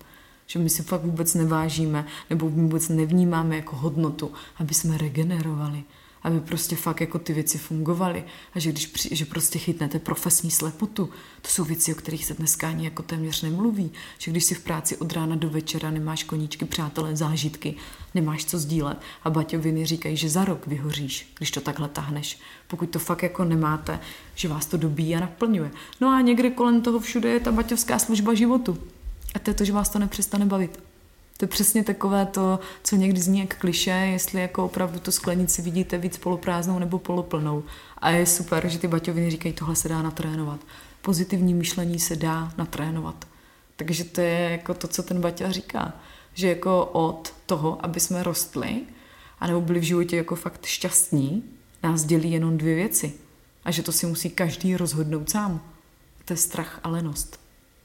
Že my si fakt vůbec nevážíme nebo vůbec nevnímáme jako hodnotu, aby jsme regenerovali aby prostě fakt jako ty věci fungovaly a že když při, že prostě chytnete profesní slepotu, to jsou věci, o kterých se dneska ani jako téměř nemluví, že když si v práci od rána do večera nemáš koníčky, přátelé, zážitky, nemáš co sdílet a baťoviny říkají, že za rok vyhoříš, když to takhle tahneš. Pokud to fakt jako nemáte, že vás to dobíjí a naplňuje. No a někde kolem toho všude je ta baťovská služba životu. A to je to, že vás to nepřestane bavit. To je přesně takové to, co někdy zní jak kliše, jestli jako opravdu tu sklenici vidíte víc poloprázdnou nebo poloplnou. A je super, že ty baťoviny říkají, tohle se dá natrénovat. Pozitivní myšlení se dá natrénovat. Takže to je jako to, co ten Baťa říká. Že jako od toho, aby jsme rostli, anebo byli v životě jako fakt šťastní, nás dělí jenom dvě věci. A že to si musí každý rozhodnout sám. To je strach a lenost.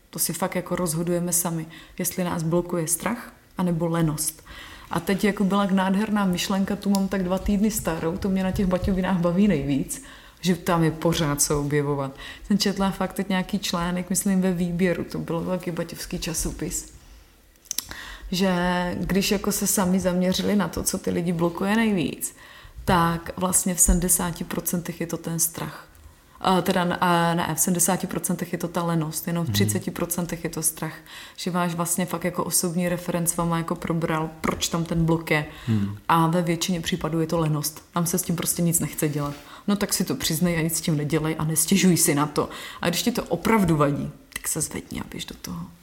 To si fakt jako rozhodujeme sami, jestli nás blokuje strach anebo lenost. A teď jako byla nádherná myšlenka, tu mám tak dva týdny starou, to mě na těch baťovinách baví nejvíc, že tam je pořád co objevovat. Jsem četla fakt teď nějaký článek, myslím ve výběru, to byl velký baťovský časopis, že když jako se sami zaměřili na to, co ty lidi blokuje nejvíc, tak vlastně v 70% je to ten strach teda na, na v 70% je to ta lenost, jenom v 30% hmm. je to strach. Že váš vlastně fakt jako osobní referenc vám jako probral, proč tam ten blok je. Hmm. A ve většině případů je to lenost. Tam se s tím prostě nic nechce dělat. No tak si to přiznej a nic s tím nedělej a nestěžuj si na to. A když ti to opravdu vadí, tak se zvedni a běž do toho.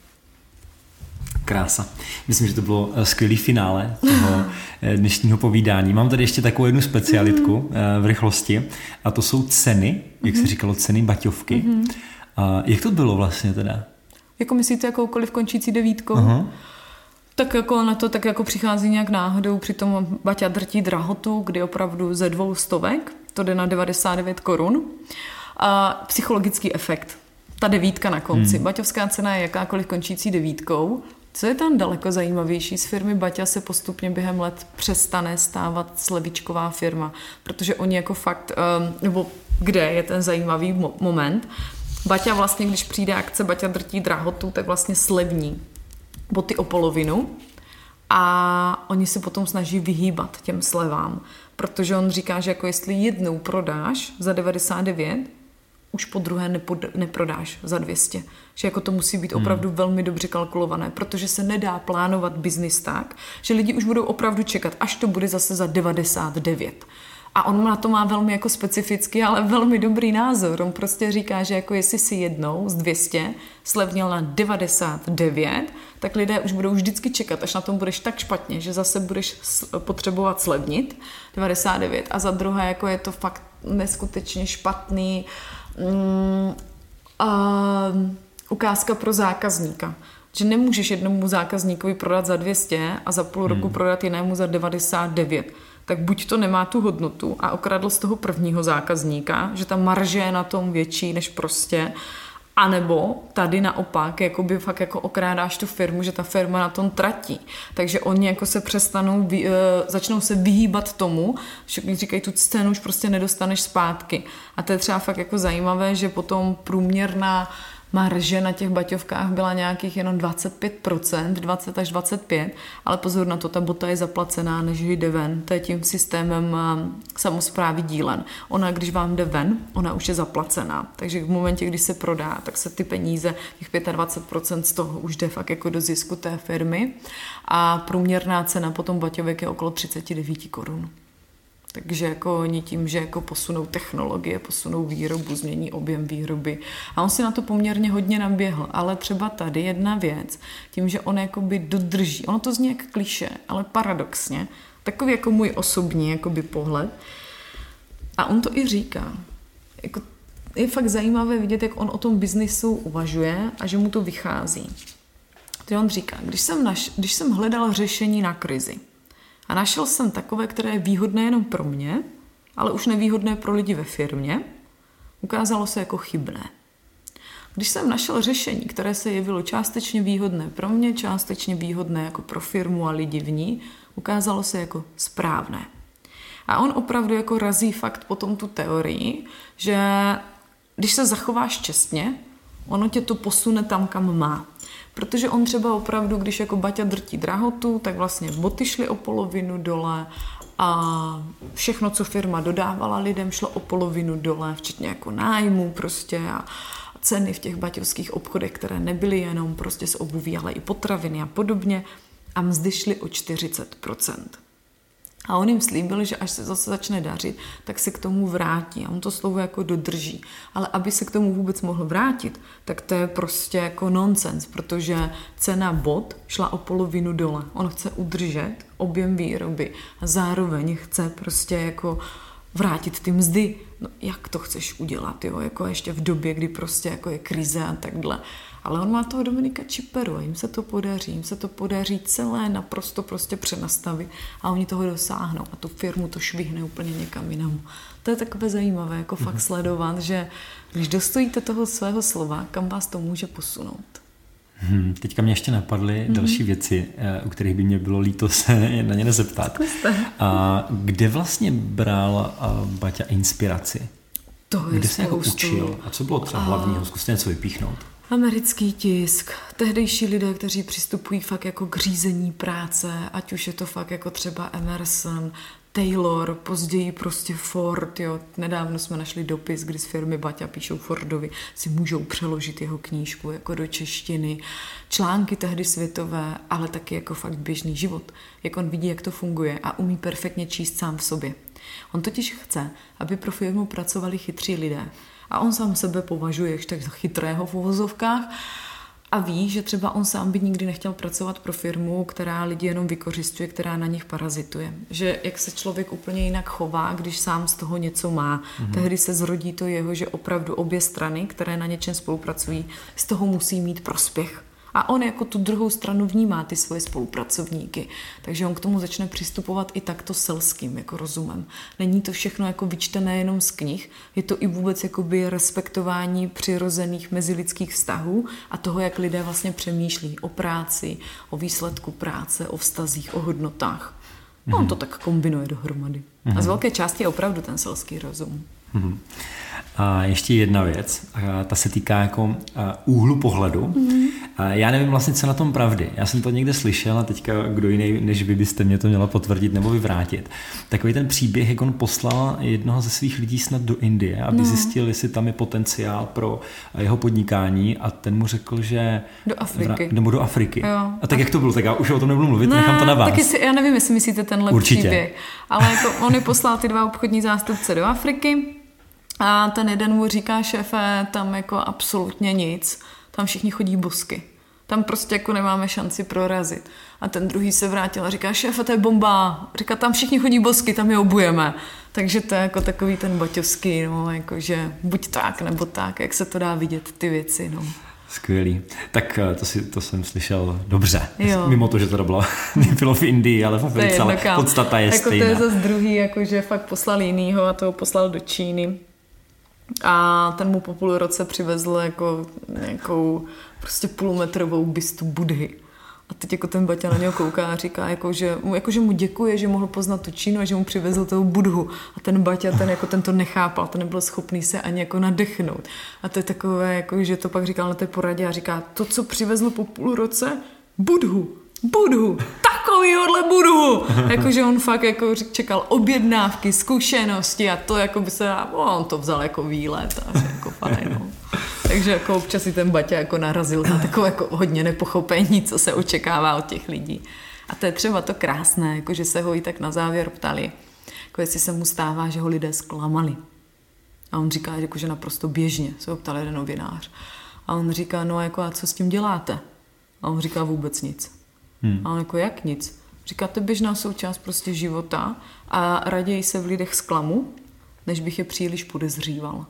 Krása. Myslím, že to bylo eh, skvělý finále toho eh, dnešního povídání. Mám tady ještě takovou jednu specialitku mm-hmm. v rychlosti a to jsou ceny, jak se říkalo, ceny baťovky. Mm-hmm. A jak to bylo vlastně teda? Jako myslíte jakoukoliv končící devítkou? Uh-huh. Tak jako na to tak jako přichází nějak náhodou, přitom Baťa drtí drahotu, kdy opravdu ze dvou stovek, to jde na 99 korun. A psychologický efekt, ta devítka na konci. Hmm. Baťovská cena je jakákoliv končící devítkou, co je tam daleko zajímavější? Z firmy Baťa se postupně během let přestane stávat slevičková firma, protože oni jako fakt, ehm, nebo kde je ten zajímavý moment, Baťa vlastně, když přijde akce Baťa drtí drahotu, tak vlastně slevní boty o polovinu a oni se potom snaží vyhýbat těm slevám, protože on říká, že jako jestli jednou prodáš za 99, už po druhé nepod, neprodáš za 200. Že jako to musí být hmm. opravdu hmm. velmi dobře kalkulované, protože se nedá plánovat biznis tak, že lidi už budou opravdu čekat, až to bude zase za 99. A on na to má velmi jako specifický, ale velmi dobrý názor. On prostě říká, že jako jestli si jednou z 200 slevnil na 99, tak lidé už budou vždycky čekat, až na tom budeš tak špatně, že zase budeš potřebovat slevnit 99. A za druhé, jako je to fakt neskutečně špatný mm, uh, ukázka pro zákazníka. Že nemůžeš jednomu zákazníkovi prodat za 200 a za půl roku hmm. prodat jinému za 99 tak buď to nemá tu hodnotu a okradl z toho prvního zákazníka, že ta marže je na tom větší než prostě, a nebo tady naopak, jakoby fakt jako okrádáš tu firmu, že ta firma na tom tratí. Takže oni jako se přestanou, uh, začnou se vyhýbat tomu, že říkají, tu cenu už prostě nedostaneš zpátky. A to je třeba fakt jako zajímavé, že potom průměrná marže na těch baťovkách byla nějakých jenom 25%, 20 až 25%, ale pozor na to, ta bota je zaplacená, než jde ven. To je tím systémem samozprávy dílen. Ona, když vám jde ven, ona už je zaplacená. Takže v momentě, kdy se prodá, tak se ty peníze, těch 25% z toho už jde fakt jako do zisku té firmy. A průměrná cena potom baťovek je okolo 39 korun. Takže jako oni tím, že jako posunou technologie, posunou výrobu, změní objem výroby. A on si na to poměrně hodně naběhl. Ale třeba tady jedna věc, tím, že on jakoby dodrží, ono to zní jak kliše, ale paradoxně, takový jako můj osobní jakoby pohled. A on to i říká. Jako, je fakt zajímavé vidět, jak on o tom biznisu uvažuje a že mu to vychází. To on říká, když jsem, naš, když jsem hledal řešení na krizi, a našel jsem takové, které je výhodné jenom pro mě, ale už nevýhodné pro lidi ve firmě. Ukázalo se jako chybné. Když jsem našel řešení, které se jevilo částečně výhodné pro mě, částečně výhodné jako pro firmu a lidi v ní, ukázalo se jako správné. A on opravdu jako razí fakt potom tu teorii, že když se zachováš čestně, Ono tě to posune tam, kam má. Protože on třeba opravdu, když jako Baťa drtí drahotu, tak vlastně boty šly o polovinu dole a všechno, co firma dodávala lidem, šlo o polovinu dole, včetně jako nájmu prostě a ceny v těch baťovských obchodech, které nebyly jenom prostě z obuví, ale i potraviny a podobně a mzdy šly o 40%. A on jim slíbil, že až se zase začne dařit, tak se k tomu vrátí. A on to slovo jako dodrží. Ale aby se k tomu vůbec mohl vrátit, tak to je prostě jako nonsens, protože cena bod šla o polovinu dole. On chce udržet objem výroby a zároveň chce prostě jako vrátit ty mzdy. No, jak to chceš udělat, jo? Jako ještě v době, kdy prostě jako je krize a takhle. Ale on má toho Dominika Čiperu a jim se to podaří, jim se to podaří celé naprosto prostě přenastavit a oni toho dosáhnou a tu firmu to švihne úplně někam jinam. To je takové zajímavé, jako fakt sledovat, že když dostojíte toho svého slova, kam vás to může posunout. Hmm, teďka mě ještě napadly hmm. další věci, eh, u kterých by mě bylo líto se na ně nezeptat. A kde vlastně bral eh, Baťa inspiraci? To je Kde se jako učil? A co bylo třeba hlavního? Zkuste něco vypíchnout. Americký tisk, tehdejší lidé, kteří přistupují fakt jako k řízení práce, ať už je to fakt jako třeba Emerson, Taylor, později prostě Ford, jo. Nedávno jsme našli dopis, kdy z firmy Baťa píšou Fordovi, si můžou přeložit jeho knížku jako do češtiny. Články tehdy světové, ale taky jako fakt běžný život. Jak on vidí, jak to funguje a umí perfektně číst sám v sobě. On totiž chce, aby pro firmu pracovali chytří lidé. A on sám sebe považuje ještě za chytrého v uvozovkách a ví, že třeba on sám by nikdy nechtěl pracovat pro firmu, která lidi jenom vykořistuje, která na nich parazituje. Že jak se člověk úplně jinak chová, když sám z toho něco má. Mm-hmm. Tehdy se zrodí to jeho, že opravdu obě strany, které na něčem spolupracují, z toho musí mít prospěch. A on jako tu druhou stranu vnímá ty svoje spolupracovníky. Takže on k tomu začne přistupovat i takto selským, jako rozumem. Není to všechno jako vyčtené jenom z knih, je to i vůbec jakoby respektování přirozených mezilidských vztahů a toho, jak lidé vlastně přemýšlí o práci, o výsledku práce, o vztazích, o hodnotách. Mm-hmm. On to tak kombinuje dohromady. Mm-hmm. A z mhm. velké části je opravdu ten selský rozum. Mm-hmm. A ještě jedna věc, a ta se týká jako úhlu pohledu. Mm. A já nevím vlastně, co na tom pravdy. Já jsem to někde slyšel a teďka kdo jiný, než vy byste mě to měla potvrdit nebo vyvrátit. Takový ten příběh, jak on poslal jednoho ze svých lidí snad do Indie, aby no. zjistil, jestli tam je potenciál pro jeho podnikání a ten mu řekl, že... Do Afriky. Vra, nebo do Afriky. Jo. A tak jak to bylo? Tak já už o tom nebudu mluvit, ne, nechám to na vás. Taky si, já nevím, jestli myslíte tenhle Určitě. příběh. Ale jako on je poslal ty dva obchodní zástupce do Afriky, a ten jeden mu říká, šéfe, tam jako absolutně nic, tam všichni chodí bosky. Tam prostě jako nemáme šanci prorazit. A ten druhý se vrátil a říká, šéfe, to je bomba. Říká, tam všichni chodí bosky, tam je obujeme. Takže to je jako takový ten baťovský, no, jakože buď tak, nebo tak, jak se to dá vidět, ty věci, no. Skvělý. Tak eh, to, si, to jsem slyšel dobře. Jo. Mimo to, že to bylo, nebylo v Indii, ale v Africe, ale podstata je jako stejná. To je zase druhý, jakože fakt poslal jinýho a toho poslal do Číny. A ten mu po půl roce přivezl jako nějakou prostě půlmetrovou bystu Budhy. A teď jako ten Baťa na něho kouká a říká, jako, že, jako, že mu děkuje, že mohl poznat tu Čínu a že mu přivezl toho Budhu. A ten Baťa, ten, jako, ten to nechápal, ten nebyl schopný se ani jako nadechnout. A to je takové, jako, že to pak říkal na té poradě a říká, to, co přivezl po půl roce, Budhu, Budhu, takovýhodle Budhu. Jakože on fakt jako čekal objednávky, zkušenosti a to jako by se, on to vzal jako výlet a jako fajn, no. Takže jako občas si ten Baťa jako narazil na takové jako hodně nepochopení, co se očekává od těch lidí. A to je třeba to krásné, jako že se ho i tak na závěr ptali, jako jestli se mu stává, že ho lidé zklamali. A on říká, jako, že naprosto běžně, se ho ptal jeden novinář. A on říká, no jako a co s tím děláte? A on říká vůbec nic. Hmm. A on jako jak nic? Říká, to je běžná součást prostě života a raději se v lidech zklamu, než bych je příliš podezříval.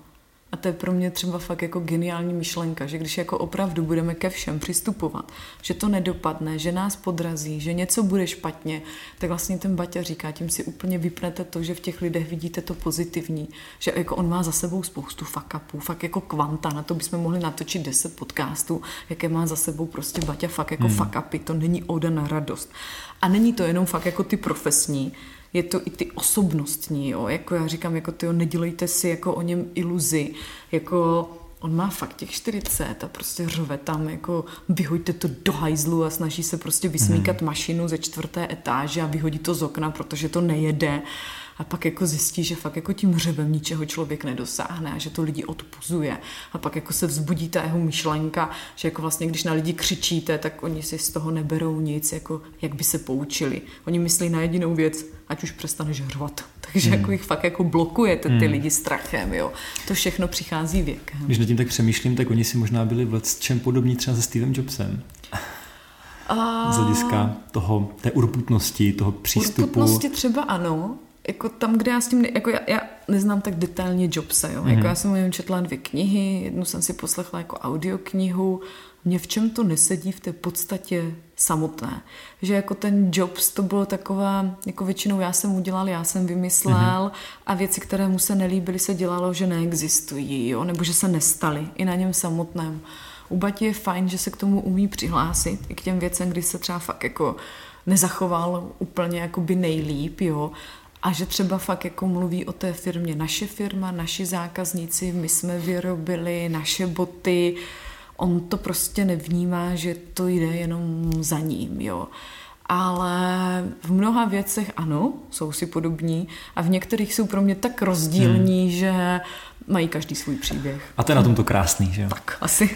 A to je pro mě třeba fakt jako geniální myšlenka, že když jako opravdu budeme ke všem přistupovat, že to nedopadne, že nás podrazí, že něco bude špatně, tak vlastně ten Baťa říká, tím si úplně vypnete to, že v těch lidech vidíte to pozitivní, že jako on má za sebou spoustu fuck upů, fakt jako kvanta, na to bychom mohli natočit 10 podcastů, jaké má za sebou prostě Baťa fakt jako hmm. fuck upy, to není oda na radost. A není to jenom fakt jako ty profesní, je to i ty osobnostní, jo? jako já říkám, jako tyjo, nedělejte si jako o něm iluzi, jako on má fakt těch 40 a prostě řove tam jako vyhoďte to do hajzlu a snaží se prostě vysmíkat mm. mašinu ze čtvrté etáže a vyhodí to z okna, protože to nejede a pak jako zjistí, že fakt jako tím hřebem ničeho člověk nedosáhne a že to lidi odpuzuje. A pak jako se vzbudí ta jeho myšlenka, že jako vlastně když na lidi křičíte, tak oni si z toho neberou nic, jako jak by se poučili. Oni myslí na jedinou věc, ať už přestaneš hrvat. Takže hmm. jako jich fakt jako blokujete ty hmm. lidi strachem, jo. To všechno přichází věkem. Když nad tím tak přemýšlím, tak oni si možná byli v čem podobní třeba se Stevem Jobsem. A... Z hlediska toho, té urputnosti, toho přístupu. Urputnosti třeba ano, jako tam, kde já s tím, jako já, já neznám tak detailně Jobse, jo. Mm-hmm. Jako já jsem o něm četla dvě knihy, jednu jsem si poslechla jako audioknihu, mě v čem to nesedí v té podstatě samotné. Že jako ten Jobs to bylo taková, jako většinou já jsem udělal, já jsem vymyslel mm-hmm. a věci, které mu se nelíbily, se dělalo, že neexistují, jo, nebo že se nestaly i na něm samotném. U Bati je fajn, že se k tomu umí přihlásit, i k těm věcem, kdy se třeba fakt jako nezachoval úplně jako by nejlíp, jo, a že třeba fakt jako mluví o té firmě naše firma, naši zákazníci, my jsme vyrobili naše boty, on to prostě nevnímá, že to jde jenom za ním, jo. Ale v mnoha věcech ano, jsou si podobní a v některých jsou pro mě tak rozdílní, hmm. že mají každý svůj příběh. A to je na tomto krásný, že jo? Tak, asi.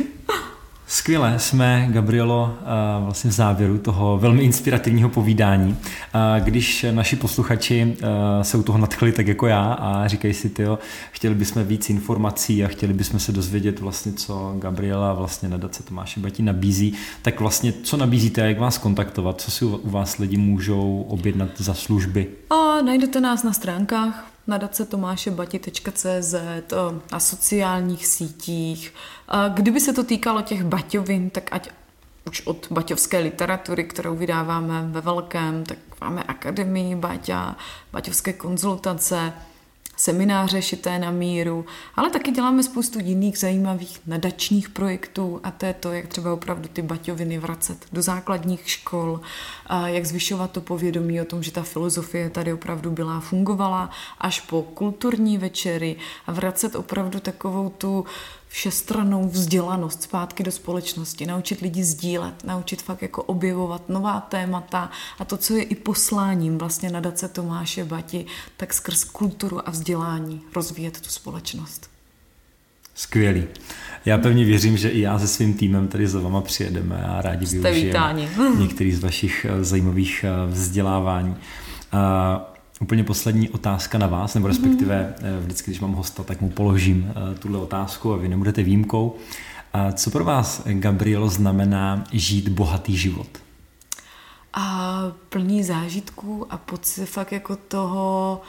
Skvěle, jsme, Gabrielo, eh, vlastně v závěru toho velmi inspirativního povídání. Eh, když naši posluchači eh, se u toho nadchli tak jako já a říkají si, tyjo, chtěli bychom víc informací a chtěli bychom se dozvědět vlastně, co Gabriela vlastně nadace Tomáše Batí nabízí, tak vlastně co nabízíte a jak vás kontaktovat, co si u vás lidi můžou objednat za služby? A najdete nás na stránkách nadace tomášebati.cz, na sociálních sítích. Kdyby se to týkalo těch baťovin, tak ať už od baťovské literatury, kterou vydáváme ve velkém, tak máme Akademii Baťa, baťovské konzultace, semináře šité na míru, ale taky děláme spoustu jiných zajímavých nadačních projektů a to je to, jak třeba opravdu ty baťoviny vracet do základních škol, a jak zvyšovat to povědomí o tom, že ta filozofie tady opravdu byla fungovala až po kulturní večery a vracet opravdu takovou tu všestranou vzdělanost zpátky do společnosti, naučit lidi sdílet, naučit fakt jako objevovat nová témata a to, co je i posláním vlastně nadace Tomáše Bati, tak skrz kulturu a vzdělání rozvíjet tu společnost. Skvělý. Já pevně věřím, že i já se svým týmem tady za vama přijedeme a rádi využijeme některý z vašich eh, zajímavých eh, vzdělávání. Úplně poslední otázka na vás, nebo respektive mm. vždycky, když mám hosta, tak mu položím eh, tuhle otázku a vy nebudete výjimkou. Co pro vás, Gabrielo, znamená žít bohatý život? A plný zážitků a pocit fakt jako toho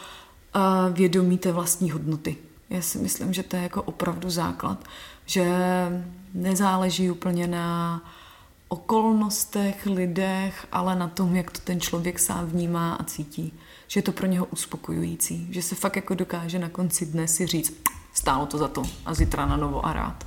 vědomí té vlastní hodnoty. Já si myslím, že to je jako opravdu základ, že nezáleží úplně na okolnostech, lidech, ale na tom, jak to ten člověk sám vnímá a cítí že je to pro něho uspokojující, že se fakt jako dokáže na konci dne si říct, stálo to za to a zítra na novo a rád.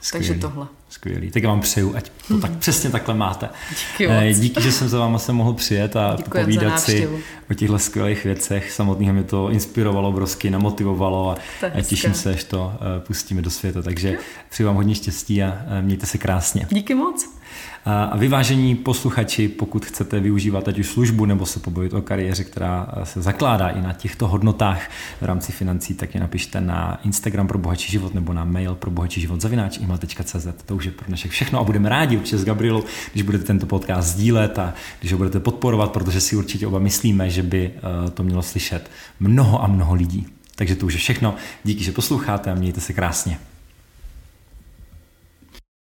Skvělý, Takže tohle. Skvělý. Tak vám přeju, ať to tak přesně takhle máte. Díky, moc. Eh, díky že jsem za váma se mohl přijet a Děkujem povídat si o těchto skvělých věcech. Samotného mě to inspirovalo obrovsky, namotivovalo a, a těším se, až to eh, pustíme do světa. Takže přeju vám hodně štěstí a eh, mějte se krásně. Díky moc. A vyvážení posluchači, pokud chcete využívat ať už službu nebo se pobavit o kariéře, která se zakládá i na těchto hodnotách v rámci financí, tak je napište na Instagram pro bohatší život nebo na mail pro bohatší život zavináč email.cz. To už je pro dnešek všechno a budeme rádi určitě s Gabrielou, když budete tento podcast sdílet a když ho budete podporovat, protože si určitě oba myslíme, že by eh, to mělo slyšet mnoho a mnoho lidí. Takže to už je všechno. Díky, že posloucháte a mějte se krásně.